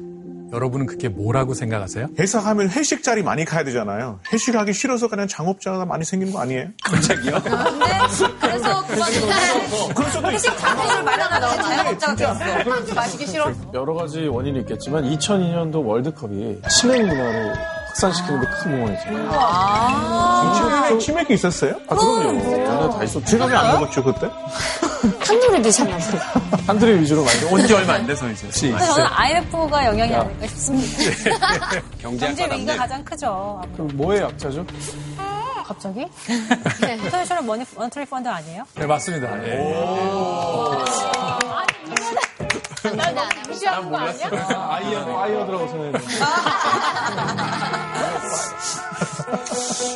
여러분은 그게 뭐라고 생각하세요? 회사 가면 회식 자리 많이 가야 되잖아요. 회식하기 싫어서 그냥 장업자가 많이 생기는 거 아니에요? 갑자기요? 그래서 그만둔 회식 장소를 마련하다가 자영업자가 되었어. 마시기 싫어. 여러 가지 원인이 있겠지만 2002년도 월드컵이 치맥 문화를 확산시키는데 큰 공헌했잖아요. 치맥, 치맥이 있었어요? 아, 그럼요. 옛날에 다 있었죠. 제가 왜 안 먹었죠, 그때? 한눈에 드셨나봐요. 한들의 위주로 많이 온지 얼마 안 돼서 이제. 근데 저는 IMF가 영향이 아닐까 싶습니다. 경제학과 경제 위기가. 가장 크죠. 그럼 뭐의 약자죠? 갑자기? International Mone- Monetary Fund 아니에요? 네, 맞습니다. 예. 무시하는 거 아니야? 아이어, 아이어들하고 손에.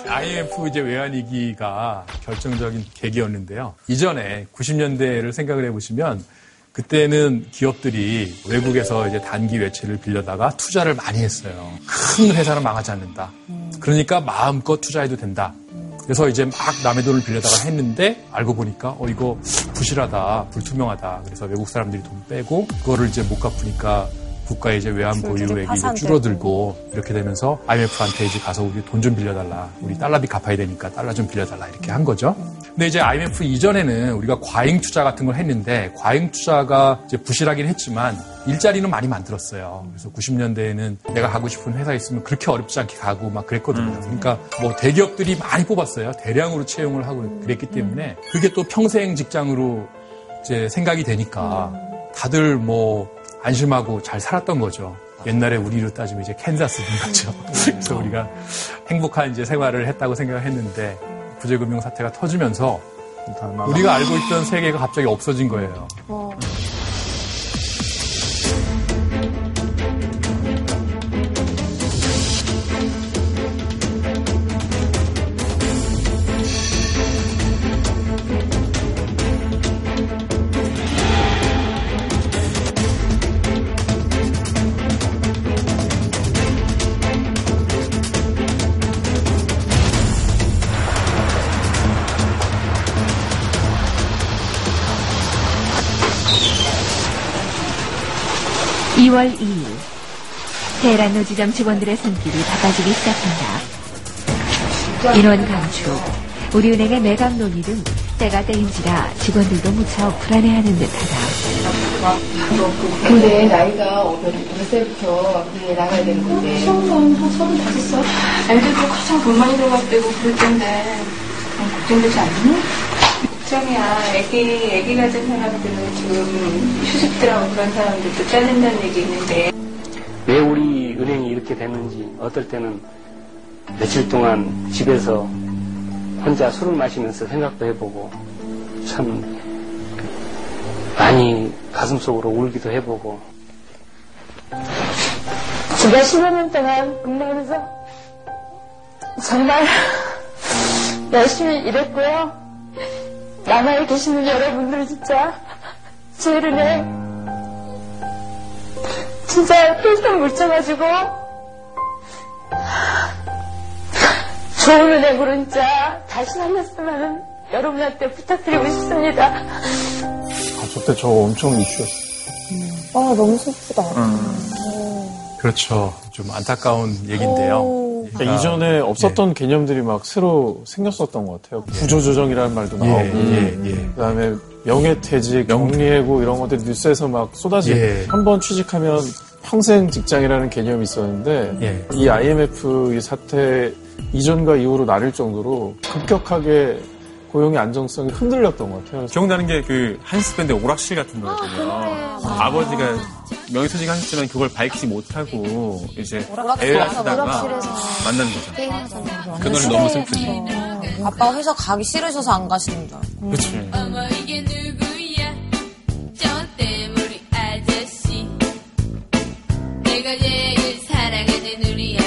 IMF 이제 외환위기가 결정적인 계기였는데요. 이전에 90년대를 생각을 해보시면 그때는 기업들이 외국에서 이제 단기 외채를 빌려다가 투자를 많이 했어요. 큰 회사는 망하지 않는다. 그러니까 마음껏 투자해도 된다. 그래서 이제 막 남의 돈을 빌려다가 했는데 알고 보니까 어 이거 부실하다, 불투명하다. 그래서 외국 사람들이 돈 빼고 그거를 이제 못 갚으니까 국가의 이제 외환 보유액이 이제. 줄어들고 이렇게 되면서 IMF한테 이제 가서 우리 돈 좀 빌려달라. 우리 달러비 갚아야 되니까 달러 좀 빌려달라. 이렇게 한 거죠. 근데 이제 IMF 이전에는 우리가 과잉 투자 같은 걸 했는데 과잉 투자가 이제 부실하긴 했지만 일자리는 많이 만들었어요. 그래서 90년대에는 내가 가고 싶은 회사 있으면 그렇게 어렵지 않게 가고 막 그랬거든요. 그러니까 뭐 대기업들이 많이 뽑았어요. 대량으로 채용을 하고 그랬기 때문에 그게 또 평생 직장으로 이제 생각이 되니까 다들 뭐 안심하고 잘 살았던 거죠. 옛날에 우리로 따지면 이제 캔자스인 거죠. 그래서 우리가 행복한 이제 생활을 했다고 생각을 했는데 구제금융 사태가 터지면서 우리가 알고 있던 세계가 갑자기 없어진 거예요. 이월 2일 테헤란 노지점 직원들의 손길이 바빠지기 시작한다. 인원 감축, 우리은행의 매각 논의 등 때가 때인지라 직원들도 무척 불안해하는 듯하다. 근데 나이가 몇, 몇 살부터 그게 나가야 되는 건데? 처음은 한 서른 다섯 살? 애들도 가장 돈 많이 들어갈 때고 그럴 텐데 걱정되지 않니? 걱정이야. 애기, 애기 가진 사람들은 지금 휴직들하고 그런 사람들도 잘린다는 얘기 있는데 왜 우리 은행이 이렇게 됐는지 어떨 때는 며칠 동안 집에서 혼자 술을 마시면서 생각도 해보고 참 많이 가슴속으로 울기도 해보고 제가 15년 동안 근무하면서 정말 열심히 일했고요. 남아에 계시는 여러분들 진짜 제일은행 진짜 필통 물쳐가지고 좋은 은행으로 진짜 다시 살렸으면 여러분한테 부탁드리고 싶습니다. 아, 저때 저 엄청 이슈였어요. 아, 너무 슬프다. 그렇죠. 좀 안타까운 얘기인데요. 그러니까 이전에 없었던 개념들이 막 새로 생겼었던 것 같아요. 구조조정이라는 말도 나오고, 예, 예. 그다음에 명예퇴직, 명리해고 이런 것들이 뉴스에서 막 쏟아지고 예. 한번 취직하면 평생 직장이라는 개념이 있었는데 예. 이 IMF 이 사태 이전과 이후로 나뉠 정도로 급격하게 고용의 안정성이 흔들렸던 것 같아요. 기억나는 게 그 한스 밴드 오락실 같은 거거든요. 아 버지가 명예퇴직 하셨지만 그걸 밝히지 못하고 이제 애를 하시다가 만나는 거죠. 그 노래 너무 슬프지. 아빠가 회사 가기 싫으셔서 안 가시는 줄 알고. 그치. 어머 이게 누구야 저 때문에 아저씨 내가 제일 사랑하는 우리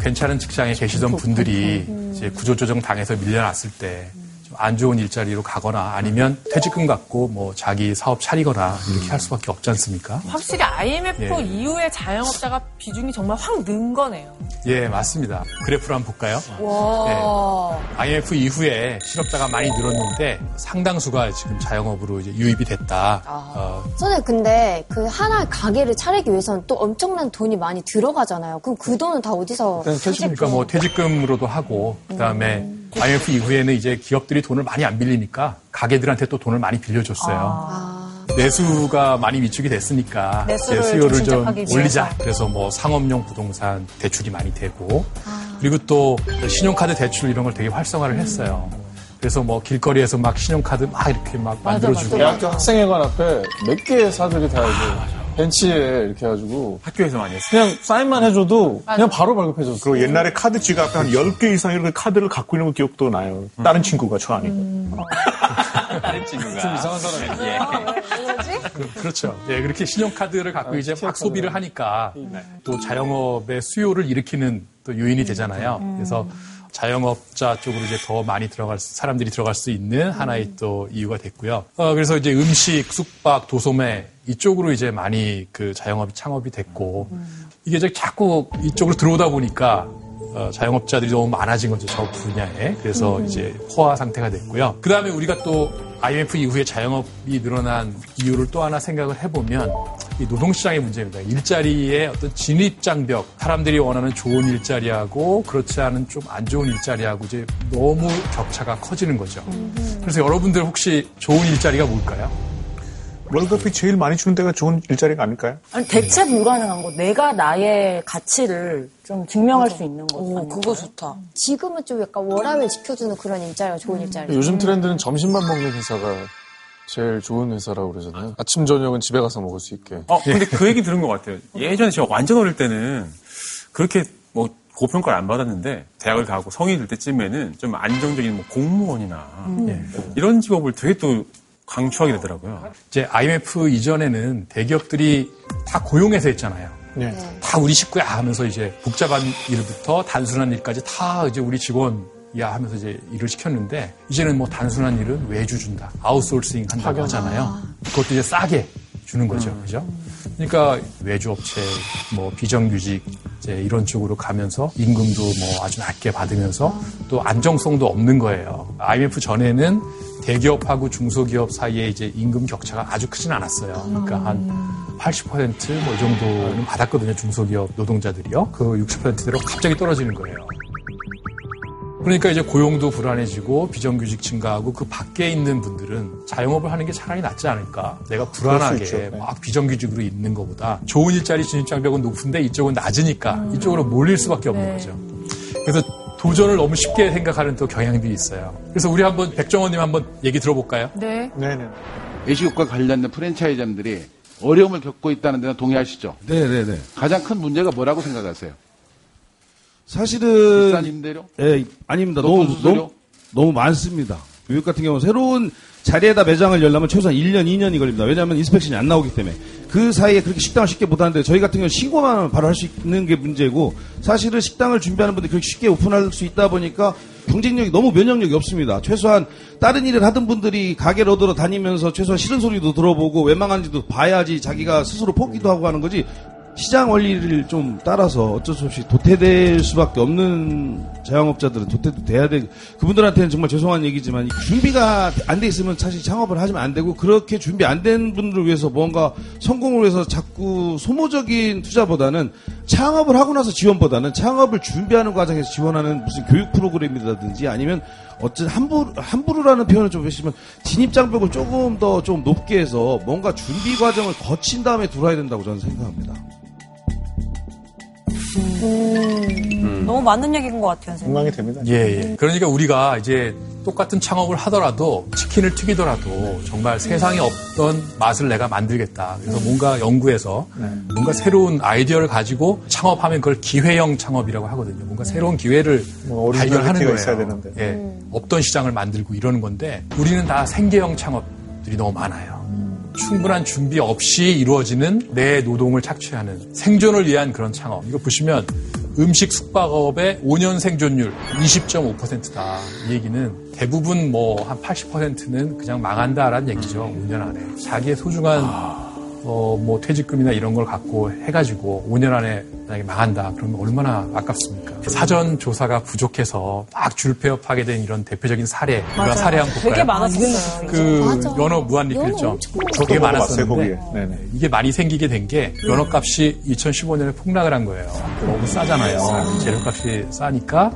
괜찮은 직장에 계시던 분들이 이제 구조조정 당해서 밀려났을 때 안 좋은 일자리로 가거나 아니면 퇴직금 갖고 뭐 자기 사업 차리거나 이렇게 할 수밖에 없지 않습니까? 확실히 IMF 예. 이후에 자영업자가 비중이 정말 확 는 거네요. 예, 맞습니다. 그래프를 한번 볼까요? 와. IMF 이후에 실업자가 많이 늘었는데 상당수가 지금 자영업으로 이제 유입이 됐다. 어, 저는 근데 그 하나 가게를 차리기 위해서는 또 엄청난 돈이 많이 들어가잖아요. 그럼 그 돈은 다 어디서 그러니까 뭐 퇴직금으로도 하고 그다음에 IMF 이후에는 이제 기업들이 돈을 많이 안 빌리니까 가게들한테 또 돈을 많이 빌려줬어요. 내수가 많이 위축이 됐으니까 내수를 이제 수요를 좀 좀. 올리자. 그래서 뭐 상업용 부동산 대출이 많이 되고 그리고 또 신용카드 대출 이런 걸 되게 활성화를 했어요. 그래서 뭐 길거리에서 막 신용카드 막 이렇게 막 만들어주고 대학교 학생회관 앞에 몇 개의 사들이 다 이제 벤치에 이렇게 해가지고 학교에서 많이 했어요. 그냥 사인만 해줘도 그냥 바로 발급해줬어요. 그리고 옛날에 카드 지갑에 한 10개 이상 이렇게 카드를 갖고 있는 기억도 나요. 다른 친구가 저 아니고. 다른 친구가. 좀 이상한 사람이에요. 그, 그렇죠. 예, 그렇게 신용카드를 갖고 이제 막 소비를 하니까 또 자영업의 수요를 일으키는 또 요인이 되잖아요. 그래서 자영업자 쪽으로 이제 더 많이 들어갈 수- 사람들이 들어갈 수 있는 하나의 또 이유가 됐고요. 어, 그래서 이제 음식, 숙박, 도소매 이쪽으로 이제 많이 그 자영업이 창업이 됐고 이게 이제 자꾸 이쪽으로 들어오다 보니까 어, 자영업자들이 너무 많아진 거죠, 저 분야에. 그래서 이제 포화 상태가 됐고요. 그 다음에 우리가 또 IMF 이후에 자영업이 늘어난 이유를 또 하나 생각을 해보면 이 노동시장의 문제입니다. 일자리의 어떤 진입장벽, 사람들이 원하는 좋은 일자리하고 그렇지 않은 좀 안 좋은 일자리하고 이제 너무 격차가 커지는 거죠. 그래서 여러분들 혹시 좋은 일자리가 뭘까요? 월급이 제일 많이 주는 데가 좋은 일자리가 아닐까요? 아니, 대체 불가능한 거. 내가 나의 가치를 좀 증명할 수 있는 거. 오, 그거 좋다. 지금은 좀 약간 워라밸 지켜주는 그런 일자리가 좋은 일자리. 요즘 트렌드는 점심만 먹는 회사가 제일 좋은 회사라고 그러잖아요. 아침 저녁은 집에 가서 먹을 수 있게. 어, 근데 그 얘기 들은 것 같아요. 예전에 제가 완전 어릴 때는 그렇게 뭐 고평가를 안 받았는데 대학을 가고 성인이 될 때쯤에는 좀 안정적인 뭐 공무원이나 예, 이런 직업을 되게 또 강추하게 되더라고요. 이제 IMF 이전에는 대기업들이 다 고용해서 했잖아요. 네. 다 우리 식구야 하면서 이제 복잡한 일부터 단순한 일까지 다 이제 우리 직원이 야 하면서 이제 일을 시켰는데 이제는 뭐 단순한 일은 외주 준다. 아웃소싱 한다고. 하잖아요. 그것도 이제 싸게 주는 거죠. 그죠? 그러니까 외주업체, 뭐 비정규직 이제 이런 쪽으로 가면서 임금도 뭐 아주 낮게 받으면서 또 안정성도 없는 거예요. IMF 전에는 대기업하고 중소기업 사이에 이제 임금 격차가 아주 크진 않았어요. 그러니까 한 80%뭐 이 정도는 받았거든요. 중소기업 노동자들이요. 그 60%대로 갑자기 떨어지는 거예요. 그러니까 이제 고용도 불안해지고 비정규직 증가하고 그 밖에 있는 분들은 자영업을 하는 게 차라리 낫지 않을까. 내가 불안하게. 네. 막 비정규직으로 있는 것보다 좋은 일자리 진입 장벽은 높은데 이쪽은 낮으니까 이쪽으로 몰릴 수밖에 없는 거죠. 그래서 도전을 너무 쉽게 생각하는 또 경향들이 있어요. 그래서 우리 한번 백정원님 한번 얘기 들어볼까요? 네. 네네. 외식업과 관련된 프랜차이즈점들이 어려움을 겪고 있다는 데는 동의하시죠? 네네네. 가장 큰 문제가 뭐라고 생각하세요? 사실은 비싼 임대료? 예, 아닙니다. 너무 수수료? 너무 너무 많습니다. 교육 같은 경우는 새로운 자리에다 매장을 열려면 최소한 1년, 2년이 걸립니다. 왜냐하면 인스펙션이 안 나오기 때문에. 그 사이에 그렇게 식당을 쉽게 못 하는데 저희 같은 경우는 신고만 하면 바로 할 수 있는 게 문제고 사실은 식당을 준비하는 분들이 그렇게 쉽게 오픈할 수 있다 보니까 경쟁력이 너무 면역력이 없습니다. 최소한 다른 일을 하던 분들이 가게를 얻으러 다니면서 최소한 싫은 소리도 들어보고 왜망하는지도 봐야지 자기가 스스로 포기도 하고 하는 거지 시장 원리를 좀 따라서 어쩔 수 없이 도태될 수밖에 없는 자영업자들은 도태도 돼야 돼. 그분들한테는 정말 죄송한 얘기지만 이 준비가 안 돼 있으면 사실 창업을 하시면 안 되고 그렇게 준비 안 된 분들을 위해서 뭔가 성공을 위해서 자꾸 소모적인 투자보다는 창업을 하고 나서 지원보다는 창업을 준비하는 과정에서 지원하는 무슨 교육 프로그램이라든지 아니면 어쨌든 함부로, 함부로라는 표현을 좀 쓰시면 진입장벽을 조금 더 좀 높게 해서 뭔가 준비 과정을 거친 다음에 들어야 된다고 저는 생각합니다. 음, 너무 맞는 얘기인 것 같아요, 선생님. 공감이 됩니다. 예, 예. 그러니까 우리가 이제 똑같은 창업을 하더라도 치킨을 튀기더라도 정말 세상에 없던 맛을 내가 만들겠다. 그래서 뭔가 연구해서 뭔가 새로운 아이디어를 가지고 창업하면 그걸 기회형 창업이라고 하거든요. 뭔가 새로운 기회를 뭐 발견하는 거예요. 있어야 되는데. 예. 없던 시장을 만들고 이러는 건데 우리는 다 생계형 창업들이 너무 많아요. 충분한 준비 없이 이루어지는 내 노동을 착취하는 생존을 위한 그런 창업. 이거 보시면 음식 숙박업의 5년 생존율 20.5%다. 이 얘기는 대부분 뭐 한 80%는 그냥 망한다라는 얘기죠. 5년 안에. 자기의 소중한 어, 뭐 퇴직금이나 이런 걸 갖고 해가지고 5년 안에 만약에 망한다. 그러면 얼마나 아깝습니까? 사전 조사가 부족해서 막 줄폐업하게 된 이런 대표적인 사례. 우리가 맞아요. 사례 한번 볼까요? 되게 많았었어요. 그 맞아. 연어 무한리필점 되게 많았었는데. 네네. 이게 많이 생기게 된 게 연어값이 2015년에 폭락을 한 거예요. 너무 싸잖아요. 재료값이 싸니까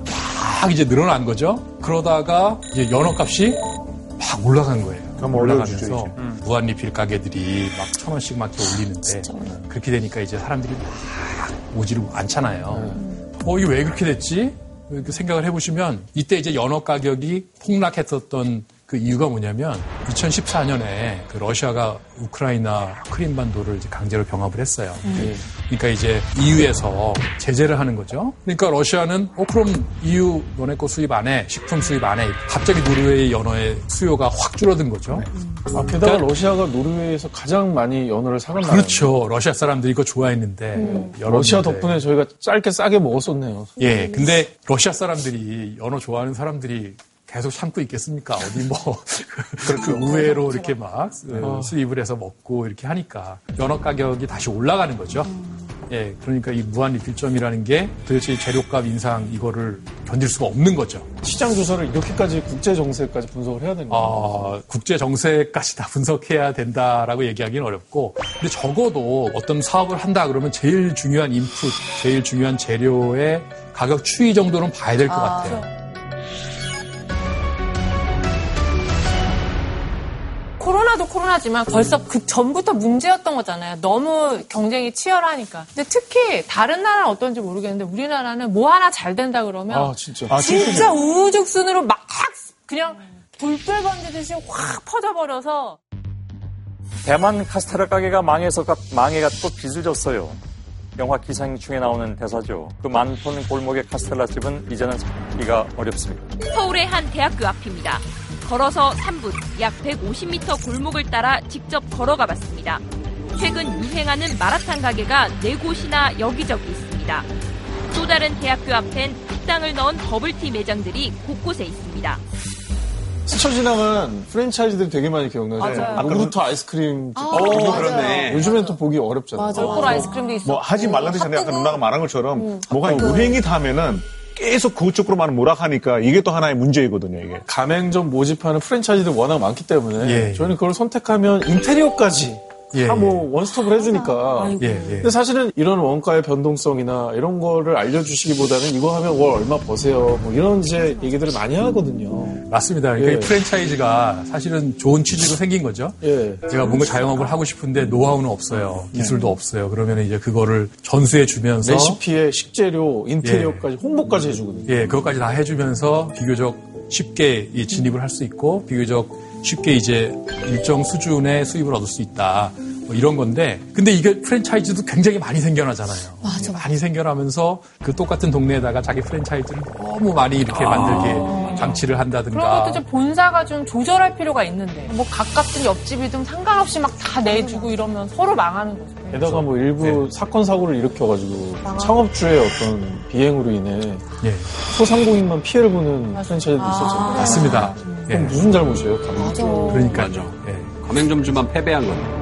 막 이제 늘어난 거죠. 그러다가 이제 연어값이 막 올라간 거예요. 올라가면서 올려주죠, 이제. 무한 리필 가게들이 막 천 원씩 막 올리는데 그렇게 되니까 이제 사람들이 막 오지를 않잖아요. 어 이게 왜 그렇게 됐지? 생각을 해보시면 이때 이제 연어 가격이 폭락했었던 그 이유가 뭐냐면 2014년에 그 러시아가 우크라이나 크림반도를 이제 강제로 병합을 했어요. 음. 그러니까 이제 EU에서 제재를 하는 거죠. 그러니까 러시아는 어 그럼 EU 너네 거 수입 안 해, 식품 수입 안 해. 갑자기 노르웨이 연어의 수요가 확 줄어든 거죠. 아, 게다가 러시아가 노르웨이에서 가장 많이 연어를 사간 나라. 그렇죠. 러시아 사람들이 이거 좋아했는데 음. 러시아. 덕분에 저희가 짧게 싸게 먹었었네요. 예, 근데 러시아 사람들이 연어 좋아하는 사람들이 계속 참고 있겠습니까? 어디 뭐, 그 우회로 이렇게 막 어, 수입을 해서 먹고 이렇게 하니까 연어 가격이 다시 올라가는 거죠. 예, 그러니까 이 무한 리필점이라는 게 도대체 재료값 인상 이거를 견딜 수가 없는 거죠. 시장 조사를 이렇게까지 국제 정세까지 분석을 해야 되는 거예요. 어, 국제 정세까지 다 분석해야 된다라고 얘기하기는 어렵고, 근데 적어도 어떤 사업을 한다 그러면 제일 중요한 인풋, 제일 중요한 재료의 가격 추이 정도는 봐야 될것 아, 같아요. 코로나도 코로나지만 벌써 그 전부터 문제였던 거잖아요. 너무 경쟁이 치열하니까. 근데 특히 다른 나라는 어떤지 모르겠는데 우리나라는 뭐 하나 잘 된다 그러면 아, 진짜. 아, 진짜? 우후죽순으로 막 그냥 불불 번지듯이 확 퍼져버려서 대만 카스테라 가게가 망해서 가- 망해갖고 빚을 졌어요. 영화 기생충에 나오는 대사죠. 그 많던 골목의 카스텔라 집은 이제는 찾기가 어렵습니다. 서울의 한 대학교 앞입니다. 걸어서 3분, 약 150m 골목을 따라 직접 걸어가 봤습니다. 최근 유행하는 마라탕 가게가 네 곳이나 여기저기 있습니다. 또 다른 대학교 앞엔 식당을 넣은 버블티 매장들이 곳곳에 있습니다. 스쳐 지나간 프랜차이즈들이 되게 많이 기억나요. 맞아요. 아까부터 아이스크림. 집. 아, 어. 그렇네. 요즘엔 또 보기 어렵잖아요. 얼굴 아이스크림도 있어. 뭐 하지 말라는 전에 아까 누나가 말한 것처럼 뭐가 유행이 타면은 계속 그쪽으로만 몰아가니까 이게 또 하나의 문제이거든요, 이게. 가맹점 모집하는 프랜차이즈들 워낙 많기 때문에 예. 저희는 그걸 선택하면 인테리어까지 예, 다뭐 원스톱을 해주니까. 예, 예. 근데 사실은 이런 원가의 변동성이나 이런 거를 알려주시기보다는 이거 하면 월 얼마 버세요. 뭐 이런 이제 얘기들을 많이 하거든요. 맞습니다. 그러니까 예. 이 프랜차이즈가 사실은 좋은 취지로 생긴 거죠. 예. 제가 뭔가 자영업을 하고 싶은데 노하우는 없어요. 기술도 없어요. 그러면 이제 그거를 전수해 주면서 레시피에 식재료, 인테리어까지 홍보까지 해주거든요. 예, 그것까지 다 해주면서 비교적 쉽게 이 진입을 할 수 있고 비교적 쉽게 이제 일정 수준의 수입을 얻을 수 있다. 뭐 이런 건데 근데 이게 프랜차이즈도 굉장히 많이 생겨나잖아요. 맞아. 많이 생겨나면서 그 똑같은 동네에다가 자기 프랜차이즈를 너무 많이 이렇게 만들게 장치를 한다든가 그런 것도 좀 본사가 좀 조절할 필요가 있는데 뭐 가깝든 옆집이든 상관없이 막 다 내주고 이러면 서로 망하는 거죠. 게다가 뭐 일부 사건 사고를 일으켜가지고 창업주의 어떤 비행으로 인해 예. 소상공인만 피해를 보는 프랜차이즈도 있었잖아요. 맞습니다. 예. 무슨 잘못이에요? 가맹? 그러니까요. 예. 가맹점주만 피해 본 거예요.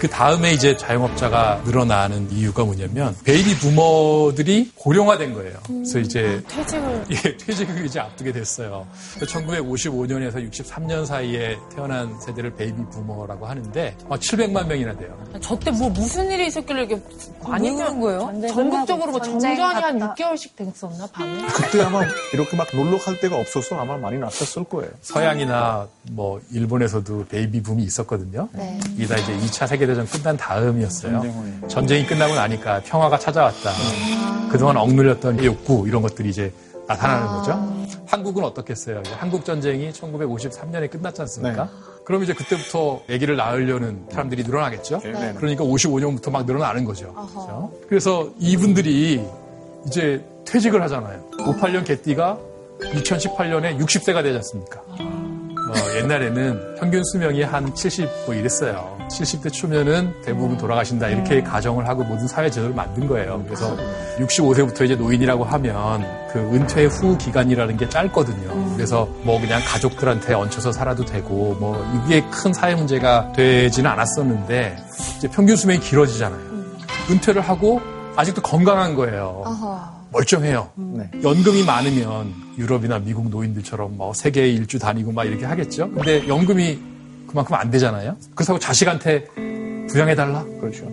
그 다음에 이제 자영업자가 늘어나는 이유가 뭐냐면 베이비 부머들이 고령화된 거예요. 그래서 이제 퇴직을 예, 퇴직을 이제 앞두게 됐어요. 1955년에서 63년 사이에 태어난 세대를 베이비 부머라고 하는데 막 700만 명이나 돼요. 저때 뭐 무슨 일이 있었길래 이게 많이 그런 거예요? 전국적으로 뭐 정전이 한 갔다. 6개월씩 됐었나 밤에? 그때 아마 이렇게 막 놀러 갈 데가 없어서 아마 많이 났었을 거예요. 서양이나 뭐 일본에서도 베이비 붐이 있었거든요. 네. 이게 다 이제 2차 세계 대전 끝난 다음이었어요. 전쟁이 끝나고 나니까 평화가 찾아왔다. 그동안 억눌렸던 욕구 이런 것들이 이제 나타나는 거죠. 한국은 어떻겠어요? 한국 전쟁이 1953년에 끝났지 않습니까? 그럼 이제 그때부터 아기를 낳으려는 사람들이 늘어나겠죠. 네. 그러니까 55년부터 막 늘어나는 거죠. 그렇죠? 그래서 이분들이 이제 퇴직을 하잖아요. 58년 개띠가 2018년에 60세가 되지 않습니까? 어, 옛날에는 평균 수명이 한 70 뭐 이랬어요. 70대 초면은 대부분 돌아가신다 이렇게 가정을 하고 모든 사회 제도를 만든 거예요. 그래서 65세부터 이제 노인이라고 하면 그 은퇴 후 기간이라는 게 짧거든요. 그래서 뭐 그냥 가족들한테 얹혀서 살아도 되고 뭐 이게 큰 사회 문제가 되지는 않았었는데 이제 평균 수명이 길어지잖아요. 은퇴를 하고 아직도 건강한 거예요. 멀쩡해요. 연금이 많으면 유럽이나 미국 노인들처럼 뭐 세계 일주 다니고 막 이렇게 하겠죠. 근데 연금이 그만큼 안 되잖아요. 그렇다고 자식한테 부양해달라? 그렇죠.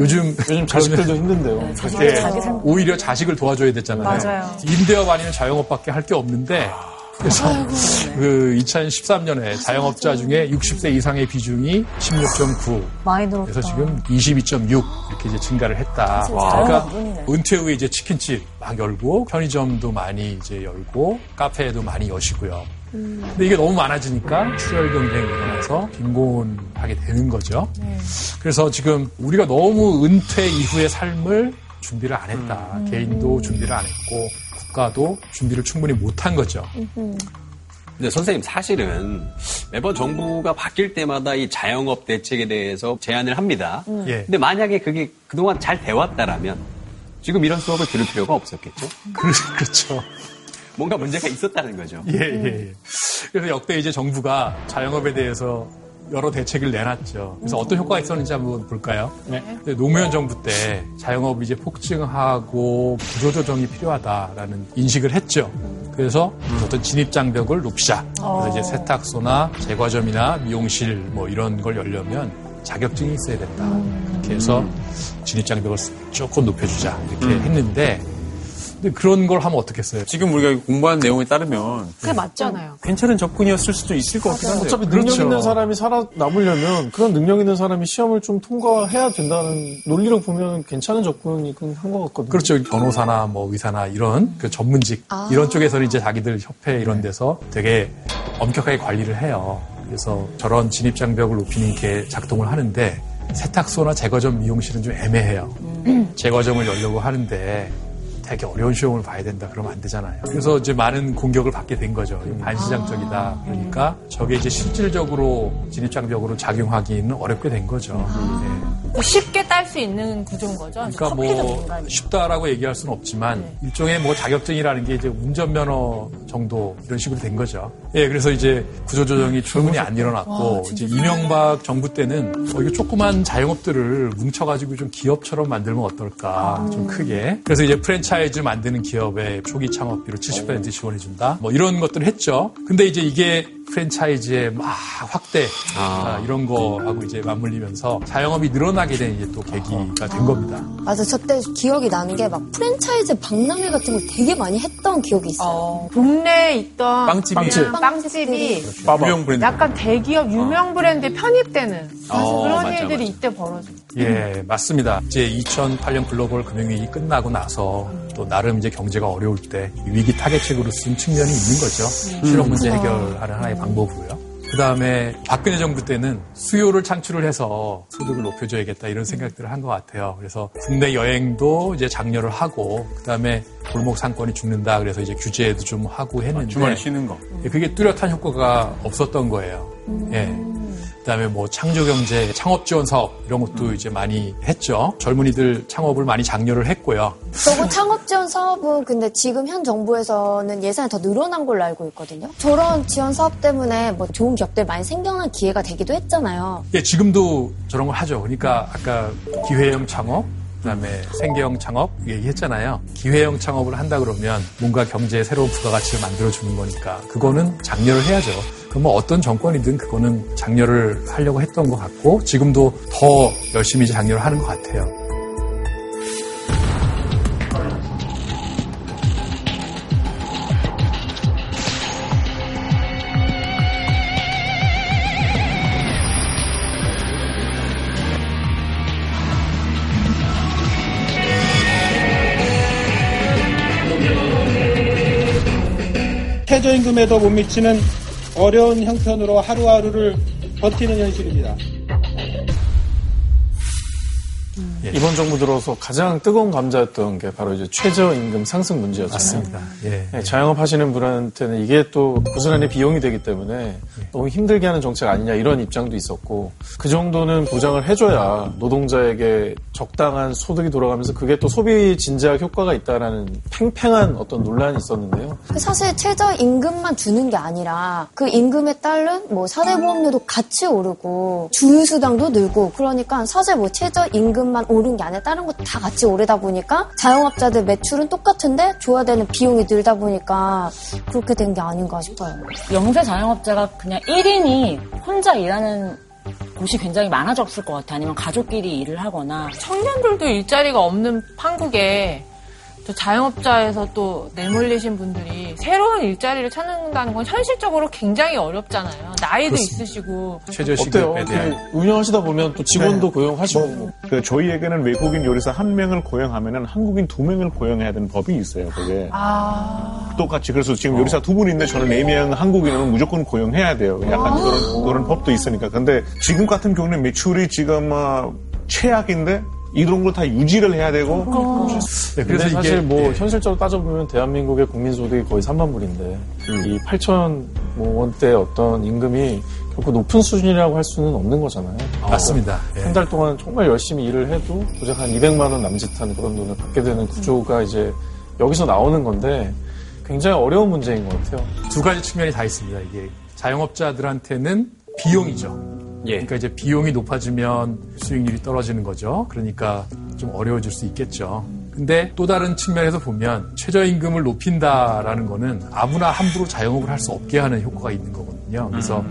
요즘 요즘 자식들도 힘든데요. 예, 오히려 자식을 도와줘야 되잖아요. 맞아요. 임대업 아니면 자영업밖에 할 게 없는데 그래서 그 2013년에 자영업자 중에 60세 이상의 비중이 16.9. 많이 늘었다. 그래서 지금 22.6 이렇게 이제 증가를 했다. 사실 그러니까. 은퇴 후에 이제 치킨집 막 열고 편의점도 많이 이제 열고 카페도 많이 여시고요. 근데 이게 너무 많아지니까 출혈 경쟁이 일어나서 빈곤하게 되는 거죠. 그래서 지금 우리가 너무 은퇴 이후의 삶을 준비를 안 했다. 개인도 준비를 안 했고 국가도 준비를 충분히 못한 거죠. 근데 선생님 사실은 매번 정부가 바뀔 때마다 이 자영업 대책에 대해서 제안을 합니다. 예. 근데 만약에 그게 그동안 잘 돼왔다라면 지금 이런 수업을 들을 필요가 없었겠죠? 그렇죠. 뭔가 문제가 있었다는 거죠. 예, 예, 예. 그래서 역대 이제 정부가 자영업에 대해서 여러 대책을 내놨죠. 그래서 어떤 효과가 있었는지 한번 볼까요? 네. 노무현 정부 때 자영업이 이제 폭증하고 구조조정이 필요하다라는 인식을 했죠. 그래서 어떤 진입장벽을 높이자. 그래서 이제 세탁소나 제과점이나 미용실 뭐 이런 걸 열려면 자격증이 있어야 된다. 이렇게 해서 진입장벽을 조금 높여주자. 이렇게 했는데 근데 그런 걸 하면 어떻겠어요? 지금 우리가 공부한 내용에 따르면 그게 맞잖아요. 괜찮은 접근이었을 수도 있을 것 같긴 한데. 어차피 능력 그렇죠. 있는 사람이 살아남으려면 그런 능력 있는 사람이 시험을 좀 통과해야 된다는 논리로 보면 괜찮은 접근이긴 한 것 같거든요. 그렇죠. 변호사나 뭐 의사나 이런 그 전문직 아. 이런 쪽에서는 이제 자기들 협회 이런 데서 되게 엄격하게 관리를 해요. 그래서 저런 진입 장벽을 높이는 게 작동을 하는데 세탁소나 제과점 미용실은 좀 애매해요. 제과점을 열려고 하는데 되게 어려운 시험을 봐야 된다 그러면 안 되잖아요. 그래서 이제 많은 공격을 받게 된 거죠. 반시장적이다. 그러니까 저게 이제 실질적으로 진입 장벽으로 작용하기는 어렵게 된 거죠. 네. 쉽게 딸 수 있는 구조인 거죠. 그러니까 뭐 민간이고. 쉽다라고 얘기할 수는 없지만 일종의 뭐 자격증이라는 게 이제 운전면허 정도 이런 식으로 된 거죠. 예, 그래서 이제 구조조정이 충분히 안 일어났고 이제 이명박 정부 때는 어, 이거 조그만 자영업들을 뭉쳐가지고 좀 기업처럼 만들면 어떨까 좀 크게. 그래서 이제 프랜차이즈 만드는 기업에 초기 창업비로 70% 지원해준다. 뭐 이런 것들을 했죠. 근데 이제 이게 프랜차이즈의 막 확대 아, 이런 거하고 이제 맞물리면서 자영업이 늘어나 게 된 이제 또 계기가 된 겁니다. 맞아, 저 때 기억이 나는 게 막 프랜차이즈 박람회 같은 걸 되게 많이 했던 기억이 있어요. 동네에 있던 빵집이. 그냥 빵집이 유명 브랜드. 약간 대기업 유명 브랜드에 편입되는 어, 그런 맞아, 일들이 맞아. 이때 벌어져. 예, 맞습니다. 이제 2008년 글로벌 금융위기 끝나고 나서 또 나름 이제 경제가 어려울 때 위기 타겟책으로 쓴 측면이 있는 거죠. 실업 문제 해결하는 하나의 방법으로요. 그 다음에 박근혜 정부 때는 수요를 창출을 해서 소득을 높여줘야겠다 이런 생각들을 한 것 같아요. 그래서 국내 여행도 이제 장려를 하고 그 다음에 골목 상권이 죽는다 그래서 이제 규제도 좀 하고 했는데 주말에 쉬는 거. 예, 그게 뚜렷한 효과가 없었던 거예요. 예. 그다음에 뭐 창조경제, 창업 지원 사업 이런 것도 이제 많이 했죠. 젊은이들 창업을 많이 장려를 했고요. 저거 창업 지원 사업은 근데 지금 현 정부에서는 예산이 더 늘어난 걸로 알고 있거든요. 저런 지원 사업 때문에 뭐 좋은 기업들 많이 생겨난 기회가 되기도 했잖아요. 예, 지금도 저런 걸 하죠. 그러니까 아까 기회형 창업, 그다음에 생계형 창업 얘기했잖아요. 기회형 창업을 한다 그러면 뭔가 경제에 새로운 부가가치를 만들어 주는 거니까 그거는 장려를 해야죠. 그럼 뭐 어떤 정권이든 그거는 장려를 하려고 했던 것 같고 지금도 더 열심히 장려를 하는 것 같아요. 임금에도 못 미치는 어려운 형편으로 하루하루를 버티는 현실입니다. 예. 이번 정부 들어서 가장 뜨거운 감자였던 게 바로 이제 최저임금 상승 문제였잖아요. 맞습니다. 예. 네, 자영업 하시는 분한테는 이게 또 고스란히 비용이 되기 때문에 너무 힘들게 하는 정책 아니냐 이런 입장도 있었고 그 정도는 보장을 해줘야 노동자에게 적당한 소득이 돌아가면서 그게 또 소비 진작 효과가 있다라는 팽팽한 어떤 논란이 있었는데요. 사실 최저 임금만 주는 게 아니라 그 임금에 따른 뭐 사대보험료도 같이 오르고 주휴수당도 늘고 그러니까 사실 뭐 최저 임금만 오른 게 아니라 다른 거 다 같이 오르다 보니까 자영업자들 매출은 똑같은데 줘야 되는 비용이 늘다 보니까 그렇게 된 게 아닌가 싶어요. 영세 자영업자가 그냥 1인이 혼자 일하는 곳이 굉장히 많아졌을 것 같아요. 아니면 가족끼리 일을 하거나. 청년들도 일자리가 없는 한국에 또 자영업자에서 또 내몰리신 분들이 새로운 일자리를 찾는다는 건 현실적으로 굉장히 어렵잖아요. 나이도 그렇습니다. 있으시고. 어때요? 그 운영하시다 보면 또 직원도 고용하시고 그 저희에게는 외국인 요리사 한 명을 고용하면은 한국인 두 명을 고용해야 되는 법이 있어요. 그게 아. 똑같이 그래서 지금 요리사 두 분인데 저는 네 명 한국인은 무조건 고용해야 돼요. 약간 아. 그런 그런 법도 있으니까. 근데 지금 같은 경우는 매출이 지금 어, 최악인데 이런 걸 다 유지를 해야 되고. 네, 그래서 그래서 사실 뭐 예. 현실적으로 따져보면 대한민국의 국민소득이 거의 3만 불인데 이 8천 뭐 원대 어떤 임금이 결코 높은 수준이라고 할 수는 없는 거잖아요. 맞습니다. 예. 한달 동안 정말 열심히 일을 해도 고작 한 200만 원 남짓한 그런 돈을 받게 되는 구조가 이제 여기서 나오는 건데 굉장히 어려운 문제인 것 같아요. 두 가지 측면이 다 있습니다. 이게 자영업자들한테는 비용이죠. 그러니까 이제 비용이 높아지면 수익률이 떨어지는 거죠. 그러니까 좀 어려워질 수 있겠죠. 근데 또 다른 측면에서 보면 최저임금을 높인다라는 거는 아무나 함부로 자영업을 할 수 없게 하는 효과가 있는 거거든요. 그래서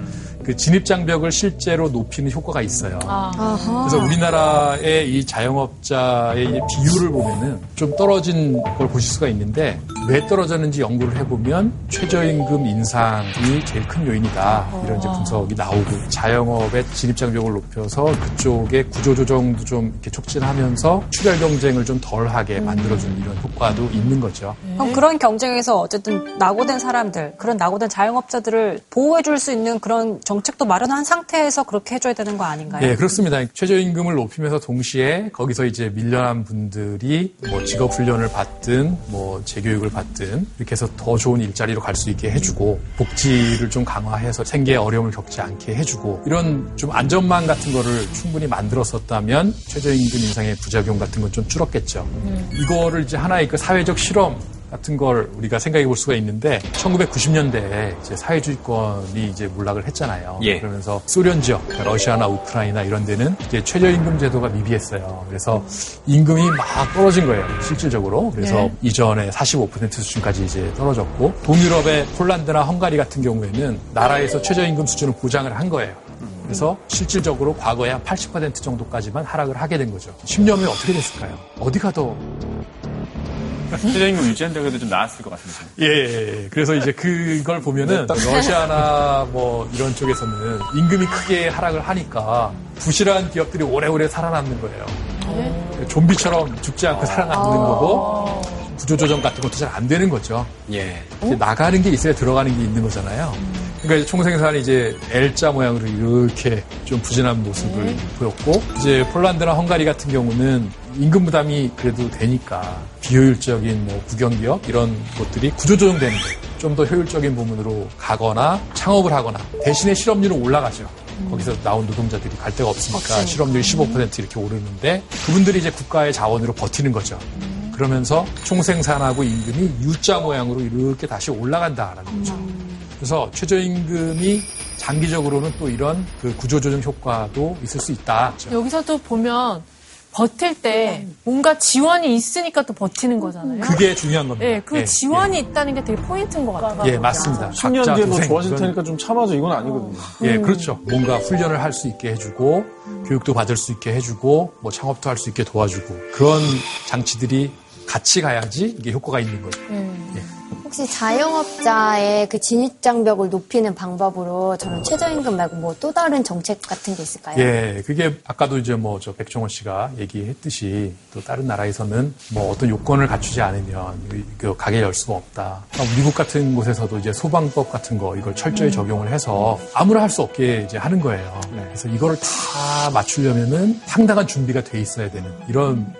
그 진입장벽을 실제로 높이는 효과가 있어요. 그래서 우리나라의 이 자영업자의 이 비율을 보면은 좀 떨어진 걸 보실 수가 있는데 왜 떨어졌는지 연구를 해보면 최저임금 인상이 제일 큰 요인이다. 이런 이제 분석이 나오고 자영업의 진입장벽을 높여서 그쪽의 구조조정도 좀 이렇게 촉진하면서 출혈 경쟁을 좀 덜하게 만들어주는 이런 효과도 있는 거죠. 그럼 그런 경쟁에서 어쨌든 낙오된 사람들, 그런 낙오된 자영업자들을 보호해줄 수 있는 그런 정 책도 마련한 상태에서 그렇게 해줘야 되는 거 아닌가요? 예, 그렇습니다. 최저임금을 높이면서 동시에 거기서 이제 밀려난 분들이 뭐 직업 훈련을 받든 뭐 재교육을 받든 이렇게 해서 더 좋은 일자리로 갈 수 있게 해주고 복지를 좀 강화해서 생계에 어려움을 겪지 않게 해주고 이런 좀 안전망 같은 거를 충분히 만들었었다면 최저임금 인상의 부작용 같은 건 좀 줄었겠죠. 이거를 이제 하나의 그 사회적 실험 같은 걸 우리가 생각해 볼 수가 있는데 1990년대에 이제 사회주의권이 이제 몰락을 했잖아요. 예. 그러면서 소련 지역, 그러니까 러시아나 우크라이나 이런 데는 이제 최저임금 제도가 미비했어요. 그래서 임금이 막 떨어진 거예요. 실질적으로. 그래서 네. 이전에 45% 수준까지 이제 떨어졌고 동유럽의 폴란드나 헝가리 같은 경우에는 나라에서 최저임금 수준을 보장을 한 거예요. 그래서 실질적으로 과거에 한 80% 정도까지만 하락을 하게 된 거죠. 10년 후에 어떻게 됐을까요? 어디가 더 최저임금 유지한다고 해도 좀 나았을 것 같은데. 예, 예, 예. 그래서 이제 그걸 보면은 러시아나 뭐 이런 쪽에서는 임금이 크게 하락을 하니까 부실한 기업들이 오래오래 살아남는 거예요. 좀비처럼 죽지 않고 살아남는 거고 구조조정 같은 것도 잘 안 되는 거죠. 예. 이제 나가는 게 있어야 들어가는 게 있는 거잖아요. 그러니까 이제 총생산이 이제 L자 모양으로 이렇게 좀 부진한 모습을 보였고 이제 폴란드나 헝가리 같은 경우는 임금 부담이 그래도 되니까 비효율적인 뭐 국영기업 이런 것들이 구조조정되는. 좀 더 효율적인 부분으로 가거나 창업을 하거나 대신에 실업률은 올라가죠. 거기서 나온 노동자들이 갈 데가 없으니까 없으니까. 실업률이 15% 이렇게 오르는데 그분들이 이제 국가의 자원으로 버티는 거죠. 그러면서 총생산하고 임금이 U자 모양으로 이렇게 다시 올라간다라는 거죠. 그래서 최저임금이 장기적으로는 또 이런 그 구조조정 효과도 있을 수 있다. 여기서도 보면 버틸 때 뭔가 지원이 있으니까 또 버티는 거잖아요. 그게 중요한 겁니다. 네, 그 예, 지원이 있다는 게 되게 포인트인 것 같아요. 예, 맞습니다. 10년 각자 뒤에 뭐 좋아질 이건- 테니까 좀 참아줘 이건 아니거든요. 예, 그렇죠. 뭔가 훈련을 할 수 있게 해주고, 교육도 받을 수 있게 해주고, 뭐 창업도 할 수 있게 도와주고, 그런 장치들이 같이 가야지 이게 효과가 있는 거죠. 네. 혹시 자영업자의 그 진입 장벽을 높이는 방법으로 저는 최저임금 말고 뭐 또 다른 정책 같은 게 있을까요? 예, 그게 아까도 이제 뭐 저 백종원 씨가 얘기했듯이 또 다른 나라에서는 뭐 어떤 요건을 갖추지 않으면 그 가게 열 수가 없다. 미국 같은 곳에서도 이제 소방법 같은 거 이걸 철저히 음. 적용을 해서 아무나 할 수 없게 이제 하는 거예요. 그래서 이거를 다 맞추려면은 상당한 준비가 돼 있어야 되는 이런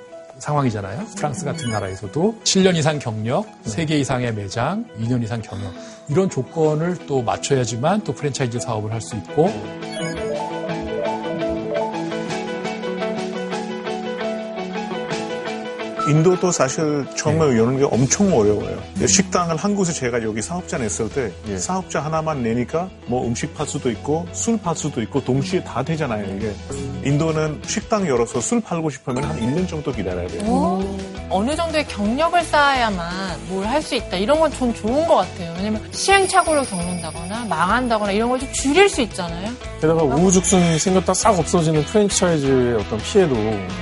상황이잖아요. 프랑스 같은 나라에서도 7년 이상 경력, 3개 이상의 매장, 2년 이상 경력. 이런 조건을 또 맞춰야지만 또 프랜차이즈 사업을 할 수 있고 인도도 사실 처음에 여는 게 엄청 어려워요. 식당을 한 곳에 제가 여기 사업자 냈을 때 사업자 하나만 내니까 뭐 음식 파수도 있고 술 파수도 있고 동시에 다 되잖아요. 이게 인도는 식당 열어서 술 팔고 싶으면 한 1년 정도 기다려야 돼요. 어? 어느 정도의 경력을 쌓아야만 뭘 할 수 있다. 이런 건전 좋은 것 같아요. 왜냐면 시행착오를 겪는다거나 망한다거나 이런 걸 좀 줄일 수 있잖아요. 게다가 우후죽순 생겼다 싹 없어지는 프랜차이즈의 어떤 피해도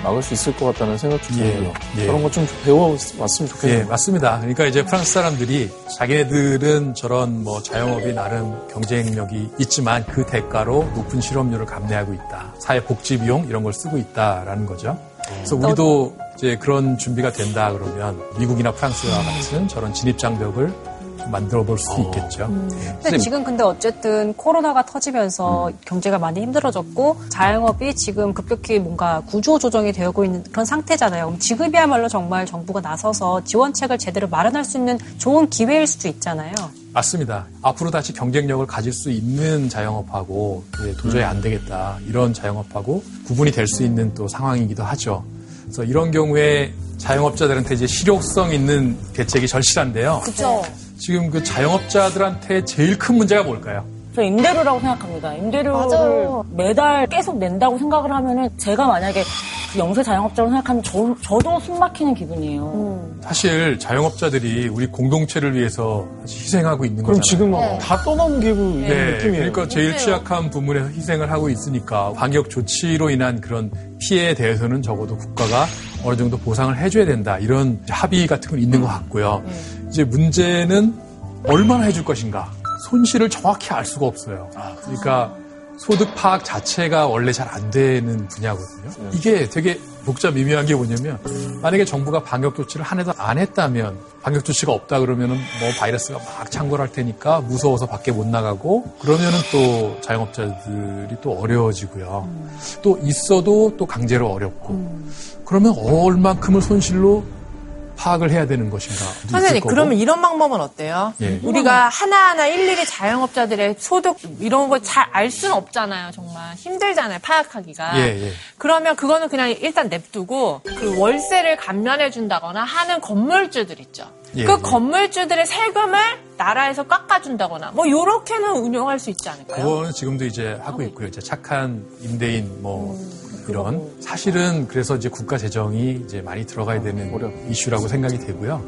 막을 수 있을 것 같다는 생각도 들고요. 예. 그런 거좀 배워왔으면 좋겠네요. 예, 맞습니다. 그러니까 이제 프랑스 사람들이 자기네들은 저런 뭐 자영업이 나름 경쟁력이 있지만 그 대가로 높은 실업률을 감내하고 있다. 사회 복지 비용 이런 걸 쓰고 있다라는 거죠. 그래서 우리도 이제 그런 준비가 된다 그러면 미국이나 프랑스와 같은 저런 진입 장벽을 좀 만들어 볼수 있겠죠. 근데 지금 근데 어쨌든 코로나가 터지면서 경제가 많이 힘들어졌고 자영업이 지금 급격히 뭔가 구조 조정이 되고 있는 그런 상태잖아요. 그럼 지금이야말로 정말 정부가 나서서 지원책을 제대로 마련할 수 있는 좋은 기회일 수도 있잖아요. 맞습니다. 앞으로 다시 경쟁력을 가질 수 있는 자영업하고 예, 도저히 안 되겠다 이런 자영업하고 구분이 될 수 있는 또 상황이기도 하죠. 그래서 이런 경우에 자영업자들한테 이제 실효성 있는 대책이 절실한데요. 그죠. 지금 그 자영업자들한테 제일 큰 문제가 뭘까요? 저 임대료라고 생각합니다. 임대료를 맞아요. 매달 계속 낸다고 생각을 하면은 제가 만약에 그 영세 자영업자로 생각하면 저, 저도 숨 막히는 기분이에요. 사실 자영업자들이 우리 공동체를 위해서 희생하고 있는 그럼 거잖아요. 지금 뭐다 떠넘기고 있는 네, 느낌이에요. 그러니까 제일 취약한 부문에서 희생을 하고 있으니까 방역 조치로 인한 그런 피해에 대해서는 적어도 국가가 어느 정도 보상을 해줘야 된다 이런 합의 같은 건 있는 것 같고요. 이제 문제는 얼마나 해줄 것인가 손실을 정확히 알 수가 없어요. 그러니까 소득 파악 자체가 원래 잘 안 되는 분야거든요. 이게 되게 복잡 미묘한 게 뭐냐면 만약에 정부가 방역 조치를 한 해도 안 했다면 방역 조치가 없다 그러면은 뭐 바이러스가 막 창궐할 테니까 무서워서 밖에 못 나가고 그러면은 또 자영업자들이 또 어려워지고요. 또 있어도 또 강제로 어렵고 그러면 얼만큼을 손실로 파악을 해야 되는 것인가? 선생님, 그러면 이런 방법은 어때요? 예. 우리가 하나하나 일일이 자영업자들의 소득 이런 걸 잘 알 수는 없잖아요, 정말. 힘들잖아요, 파악하기가. 예, 예. 그러면 그거는 그냥 일단 냅두고 그 월세를 감면해 준다거나 하는 건물주들 있죠. 예, 그 예. 건물주들의 세금을 나라에서 깎아준다거나 뭐 요렇게는 운영할 수 있지 않을까요? 그거는 지금도 이제 하고 있고요. 이제 착한 임대인 뭐 이런 사실은 그래서 이제 국가 재정이 이제 많이 들어가야 되는 이슈라고 생각이 되고요.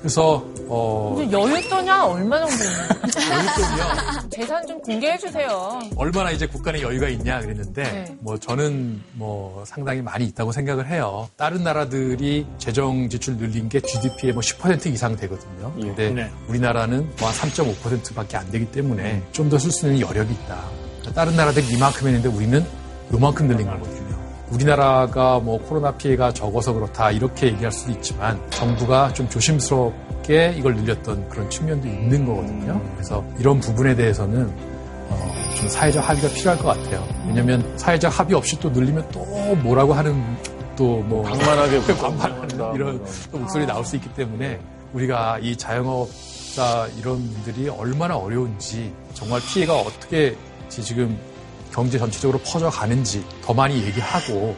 그래서 어 이제 여윳돈이 얼마 정도 있나요? 여윳돈이요? 재산 좀 공개해 주세요. 얼마나 이제 국가는 여유가 있냐 그랬는데 네. 뭐 저는 뭐 상당히 많이 있다고 생각을 해요. 다른 나라들이 재정 지출 늘린 게 GDP의 뭐 10% 이상 되거든요. 근데 네. 우리나라는 뭐한 3.5%밖에 안 되기 때문에 좀 더 쓸 수 있는 여력이 있다. 다른 나라들 이만큼 했는데 우리는 요만큼 늘린 거거든요. 우리나라가 뭐 코로나 피해가 적어서 그렇다 이렇게 얘기할 수도 있지만 정부가 좀 조심스럽게 이걸 늘렸던 그런 측면도 있는 거거든요. 그래서 이런 부분에 대해서는 어, 좀 사회적 합의가 필요할 것 같아요. 왜냐하면 사회적 합의 없이 또 늘리면 또 뭐라고 하는 또뭐 방만하게 반발하는 이런 또 목소리 나올 수 있기 때문에 우리가 이 자영업자 이런 분들이 얼마나 어려운지 정말 피해가 어떻게 지금 경제 전체적으로 퍼져가는지 더 많이 얘기하고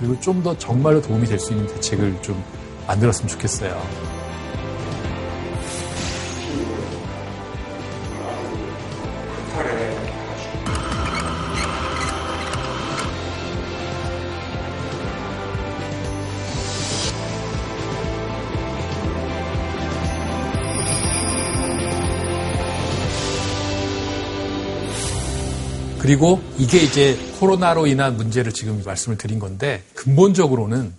그리고 좀 더 정말로 도움이 될 수 있는 대책을 좀 만들었으면 좋겠어요. 그리고 이게 이제 코로나로 인한 문제를 지금 말씀을 드린 건데 근본적으로는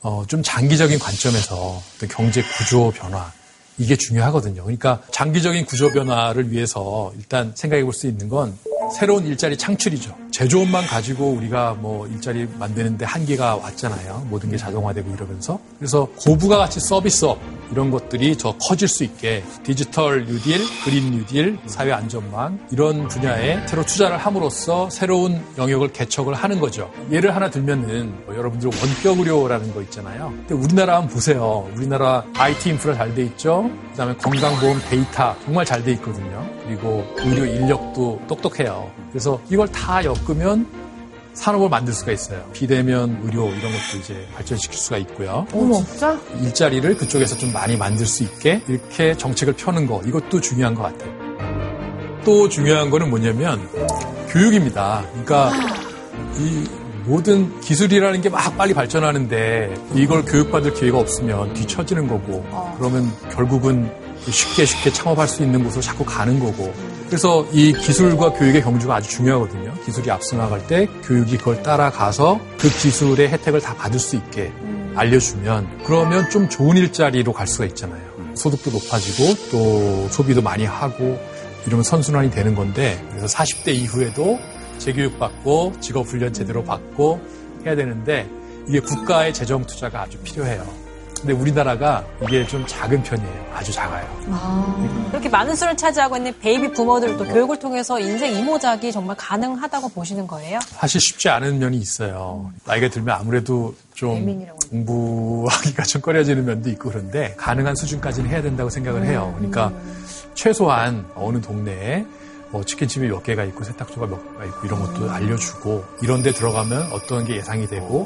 어, 좀 장기적인 관점에서 경제 구조 변화 이게 중요하거든요. 그러니까 장기적인 구조 변화를 위해서 일단 생각해 볼 수 있는 건 새로운 일자리 창출이죠. 제조업만 가지고 우리가 뭐 일자리 만드는데 한계가 왔잖아요. 모든 게 자동화되고 이러면서. 그래서 고부가 가치 서비스업 이런 것들이 더 커질 수 있게 디지털 뉴딜, 그린 뉴딜, 사회 안전망 이런 분야에 새로 투자를 함으로써 새로운 영역을 개척을 하는 거죠. 예를 하나 들면은 뭐 여러분들 원격 의료라는 거 있잖아요. 근데 우리나라 한번 보세요. 우리나라 IT 인프라 잘 돼 있죠. 그다음에 건강보험 데이터 정말 잘 돼 있거든요. 그리고 의료 인력도 똑똑해요. 그래서 이걸 다 엮으면 산업을 만들 수가 있어요. 비대면 의료 이런 것도 이제 발전시킬 수가 있고요. 어머, 진짜? 일자리를 그쪽에서 좀 많이 만들 수 있게 이렇게 정책을 펴는 거 이것도 중요한 것 같아요. 또 중요한 거는 뭐냐면 교육입니다. 그러니까 이 모든 기술이라는 게 막 빨리 발전하는데 이걸 교육받을 기회가 없으면 뒤처지는 거고 그러면 결국은 쉽게 쉽게 창업할 수 있는 곳으로 자꾸 가는 거고 그래서 이 기술과 교육의 경주가 아주 중요하거든요. 기술이 앞서 나갈 때 교육이 그걸 따라가서 그 기술의 혜택을 다 받을 수 있게 알려주면 그러면 좀 좋은 일자리로 갈 수가 있잖아요. 소득도 높아지고 또 소비도 많이 하고 이러면 선순환이 되는 건데 그래서 40대 이후에도 재교육 받고 직업 훈련 제대로 받고 해야 되는데 이게 국가의 재정 투자가 아주 필요해요. 근데 우리나라가 이게 좀 작은 편이에요. 아주 작아요. 그렇게 많은 수를 차지하고 있는 베이비 부머들도 교육을 통해서 인생 이모작이 정말 가능하다고 보시는 거예요? 사실 쉽지 않은 면이 있어요. 나이가 들면 아무래도 좀 공부하기가 좀 꺼려지는 면도 있고 그런데 가능한 수준까지는 해야 된다고 생각을 해요. 그러니까 최소한 어느 동네에 뭐 치킨집이 몇 개가 있고 세탁소가 몇 개가 있고 이런 것도 알려주고 이런 데 들어가면 어떤 게 예상이 되고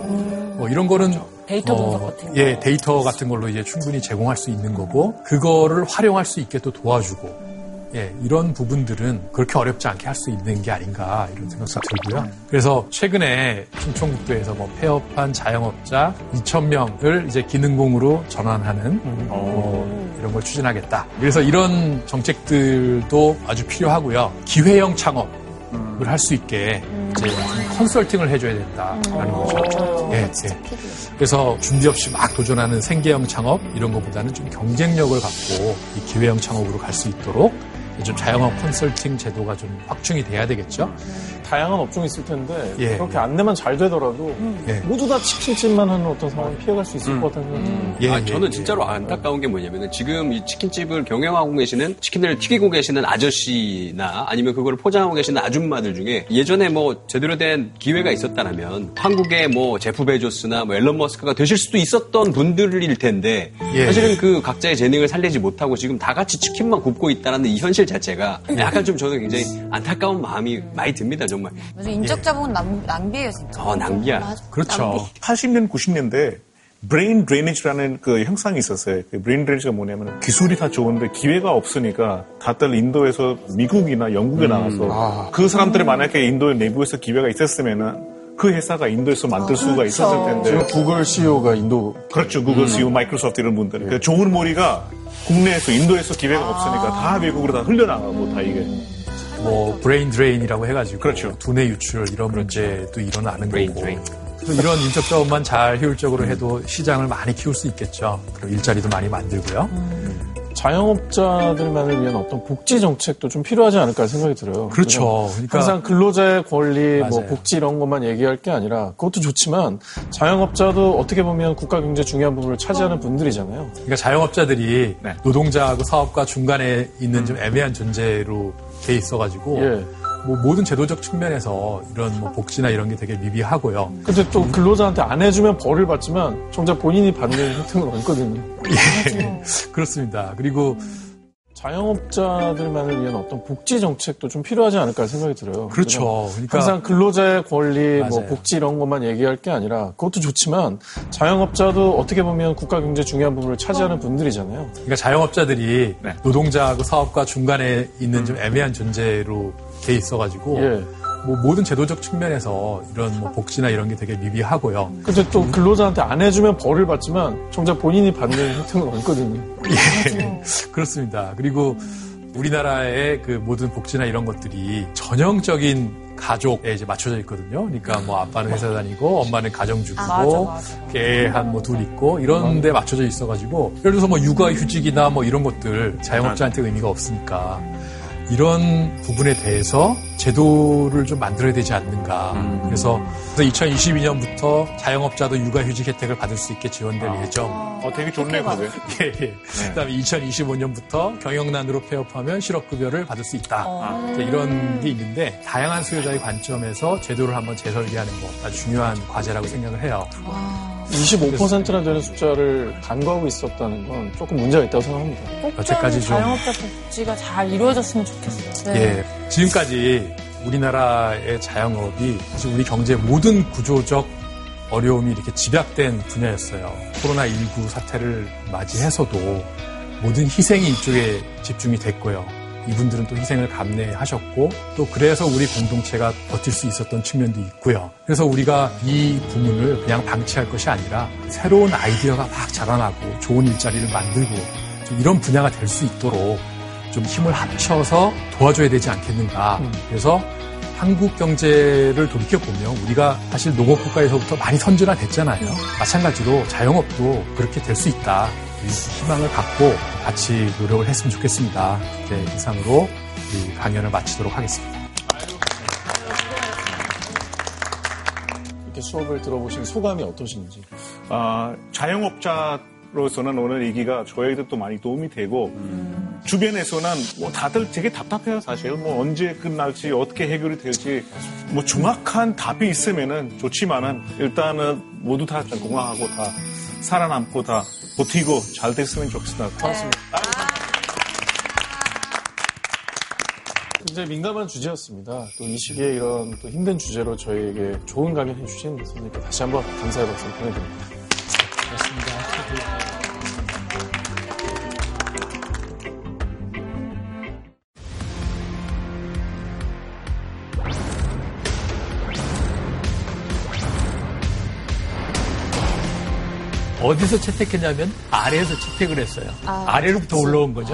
뭐 이런 거는 데이터 어, 분석 같은 거. 예, 데이터 같은 걸로 이제 충분히 제공할 수 있는 거고 그거를 활용할 수 있게 또 도와주고 예, 이런 부분들은 그렇게 어렵지 않게 할 수 있는 게 아닌가 이런 생각도 들고요. 그래서 최근에 충청북도에서 뭐 폐업한 자영업자 2,000명을 이제 기능공으로 전환하는 어, 이런 걸 추진하겠다. 그래서 이런 정책들도 아주 필요하고요. 기회형 창업 을 할 수 있게 이제 좀 컨설팅을 해줘야 된다라는 거죠. 예, 예. 그래서 준비 없이 막 도전하는 생계형 창업 이런 것보다는 좀 경쟁력을 갖고 이 기회형 창업으로 갈 수 있도록 좀 자영업 컨설팅 제도가 좀 확충이 돼야 되겠죠. 다양한 업종이 있을 텐데 예. 그렇게 안내만 잘 되더라도 예. 모두 다 치킨집만 하는 어떤 상황을 피해갈 수 있을 음. 것 같다는 생각이 듭니다. 예, 아, 저는 진짜로 안타까운 게 뭐냐면은 지금 이 치킨집을 경영하고 계시는 치킨을 튀기고 계시는 아저씨나 아니면 그걸 포장하고 계시는 아줌마들 중에 예전에 뭐 제대로 된 기회가 있었다면 한국의 뭐 제프 베조스나 뭐 앨런 머스크가 되실 수도 있었던 분들일 텐데 예. 사실은 그 각자의 재능을 살리지 못하고 지금 다 같이 치킨만 굽고 있다는 이 현실 자체가 약간 좀 저는 굉장히 안타까운 마음이 많이 듭니다 정말. 맞아, 인적 자본은 낭, 낭비예요, 진짜. 어 낭비야. 그렇죠. 80년, 90년대 brain drainage라는 그 현상이 있었어요. 그 brain drainage가 뭐냐면 기술이 다 좋은데 기회가 없으니까 다들 인도에서 미국이나 영국에 나가서 그 사람들이 만약에 인도 내부에서 기회가 있었으면은 그 회사가 인도에서 만들 수가 있었을 텐데. 지금 구글 CEO가 인도 그렇죠. 구글 CEO, 마이크로소프트 이런 분들. 그 좋은 머리가 국내에서 인도에서 기회가 없으니까 다 외국으로 다 흘려나가고 다 이게. 뭐 brain drain이라고 해가지고 그렇죠. 두뇌 유출 이런 문제도 일어나는 거고 그래서 이런 인적 자원만 잘 효율적으로 해도 시장을 많이 키울 수 있겠죠. 그리고 일자리도 많이 만들고요. 자영업자들만을 위한 어떤 복지 정책도 좀 필요하지 않을까 생각이 들어요. 그렇죠. 그러니까- 항상 근로자의 권리, 뭐 맞아요. 복지 이런 것만 얘기할 게 아니라 그것도 좋지만 자영업자도 어떻게 보면 국가 경제 중요한 부분을 차지하는 분들이잖아요. 그러니까 자영업자들이 네. 노동자하고 사업가 중간에 있는 좀 애매한 존재로 돼 있어가지고 예. 뭐 모든 제도적 측면에서 이런 뭐 복지나 이런 게 되게 미비하고요. 근데 또 근로자한테 안 해주면 벌을 받지만 정작 본인이 받는 혜택은 없거든요. 예, 그렇습니다. 그리고 자영업자들만을 위한 어떤 복지 정책도 좀 필요하지 않을까 생각이 들어요. 그렇죠. 그러니까- 항상 근로자의 권리, 뭐 맞아요. 복지 이런 것만 얘기할 게 아니라 그것도 좋지만 자영업자도 어떻게 보면 국가 경제 중요한 부분을 차지하는 분들이잖아요. 그러니까 자영업자들이 네. 노동자하고 사업가 중간에 있는 좀 애매한 존재로 돼 있어가지고 예. 뭐 모든 제도적 측면에서 이런 뭐 복지나 이런 게 되게 미비하고요. 근데 또 근로자한테 안 해주면 벌을 받지만 정작 본인이 받는 혜택은 없거든요. 예, 그렇습니다. 그리고 우리나라의 그 모든 복지나 이런 것들이 전형적인 가족에 이제 맞춰져 있거든요. 그러니까 뭐 아빠는 회사 다니고 엄마는 가정 주부고 아, 맞아, 맞아. 개한 뭐 둘 있고 이런 데 맞춰져 있어 가지고 예를 들어서 뭐 육아 휴직이나 뭐 이런 것들 자영업자한테 의미가 없으니까 이런 부분에 대해서 제도를 좀 만들어야 되지 않는가. 그래서 2022년부터 자영업자도 육아휴직 혜택을 받을 수 있게 지원될 예정. 어, 되게 좋네요, 그게. 예, 예. 그다음에 2025년부터 경영난으로 폐업하면 실업급여를 받을 수 있다. 이제 이런 게 있는데 다양한 수요자의 관점에서 제도를 한번 재설계하는 거 아주 중요한 과제라고 생각을 해요. 25%나 되는 숫자를 간과하고 있었다는 건 조금 문제가 있다고 생각합니다. 여태까지 좀 자영업자 복지가 잘 이루어졌으면 좋겠어요. 예. 지금까지 우리나라의 자영업이 사실 우리 경제 모든 구조적 어려움이 이렇게 집약된 분야였어요. 코로나19 사태를 맞이해서도 모든 희생이 이쪽에 집중이 됐고요. 이분들은 또 희생을 감내하셨고 또 그래서 우리 공동체가 버틸 수 있었던 측면도 있고요. 그래서 우리가 이 부문을 그냥 방치할 것이 아니라 새로운 아이디어가 막 자라나고 좋은 일자리를 만들고 좀 이런 분야가 될 수 있도록 좀 힘을 합쳐서 도와줘야 되지 않겠는가. 그래서 한국 경제를 돌이켜보면 우리가 사실 농업국가에서부터 많이 선진화됐잖아요. 마찬가지로 자영업도 그렇게 될 수 있다. 이 희망을 갖고 같이 노력을 했으면 좋겠습니다. 네, 이상으로 이 강연을 마치도록 하겠습니다. 이렇게 수업을 들어보신 소감이 어떠신지. 아, 자영업자로서는 오늘 얘기가 저희도 또 많이 도움이 되고 주변에서는 뭐 다들 되게 답답해요 사실 뭐 언제 끝날지 어떻게 해결이 될지 뭐 정확한 답이 있으면은 좋지만은 일단은 모두 다 건강하고 다 살아남고 다 버티고 잘 됐으면 좋겠습니다. 고맙습니다. 굉장히 민감한 주제였습니다. 또 이 시기에 이런 또 힘든 주제로 저희에게 좋은 강연 해주신 선생님께 다시 한번 감사의 박수 보내드립니다. 어디서 채택했냐면 아래에서 채택을 했어요. 아. 래로부터 올라온 거죠.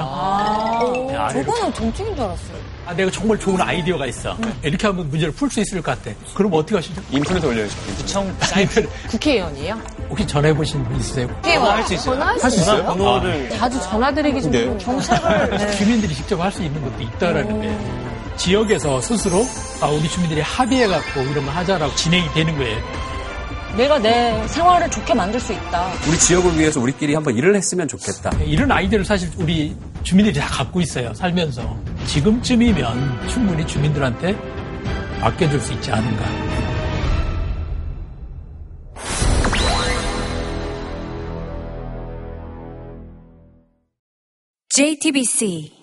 네, 아래로. 저거는 정책인 줄 알았어요. 아, 내가 정말 좋은 아이디어가 있어. 이렇게 하면 문제를 풀 수 있을 것 같아. 그럼 어떻게 하시죠? 인터넷에 올려야죠. 구청 사이트를. 국회의원이에요? 혹시 전화해보신 분 있으세요? 국회의원 할수 있어요. 전화할 수 있어요? 번호를. 자주 전화드리기 좀 네. 정책을 네. 주민들이 직접 할 수 있는 것도 있다라는 게. 지역에서 스스로 아, 우리 주민들이 합의해갖고 이런 거 하자라고 진행이 되는 거예요. 내가 내 생활을 좋게 만들 수 있다. 우리 지역을 위해서 우리끼리 한번 일을 했으면 좋겠다. 이런 아이디어를 사실 우리 주민들이 다 갖고 있어요. 살면서. 지금쯤이면 충분히 주민들한테 맡겨줄 수 있지 않은가. JTBC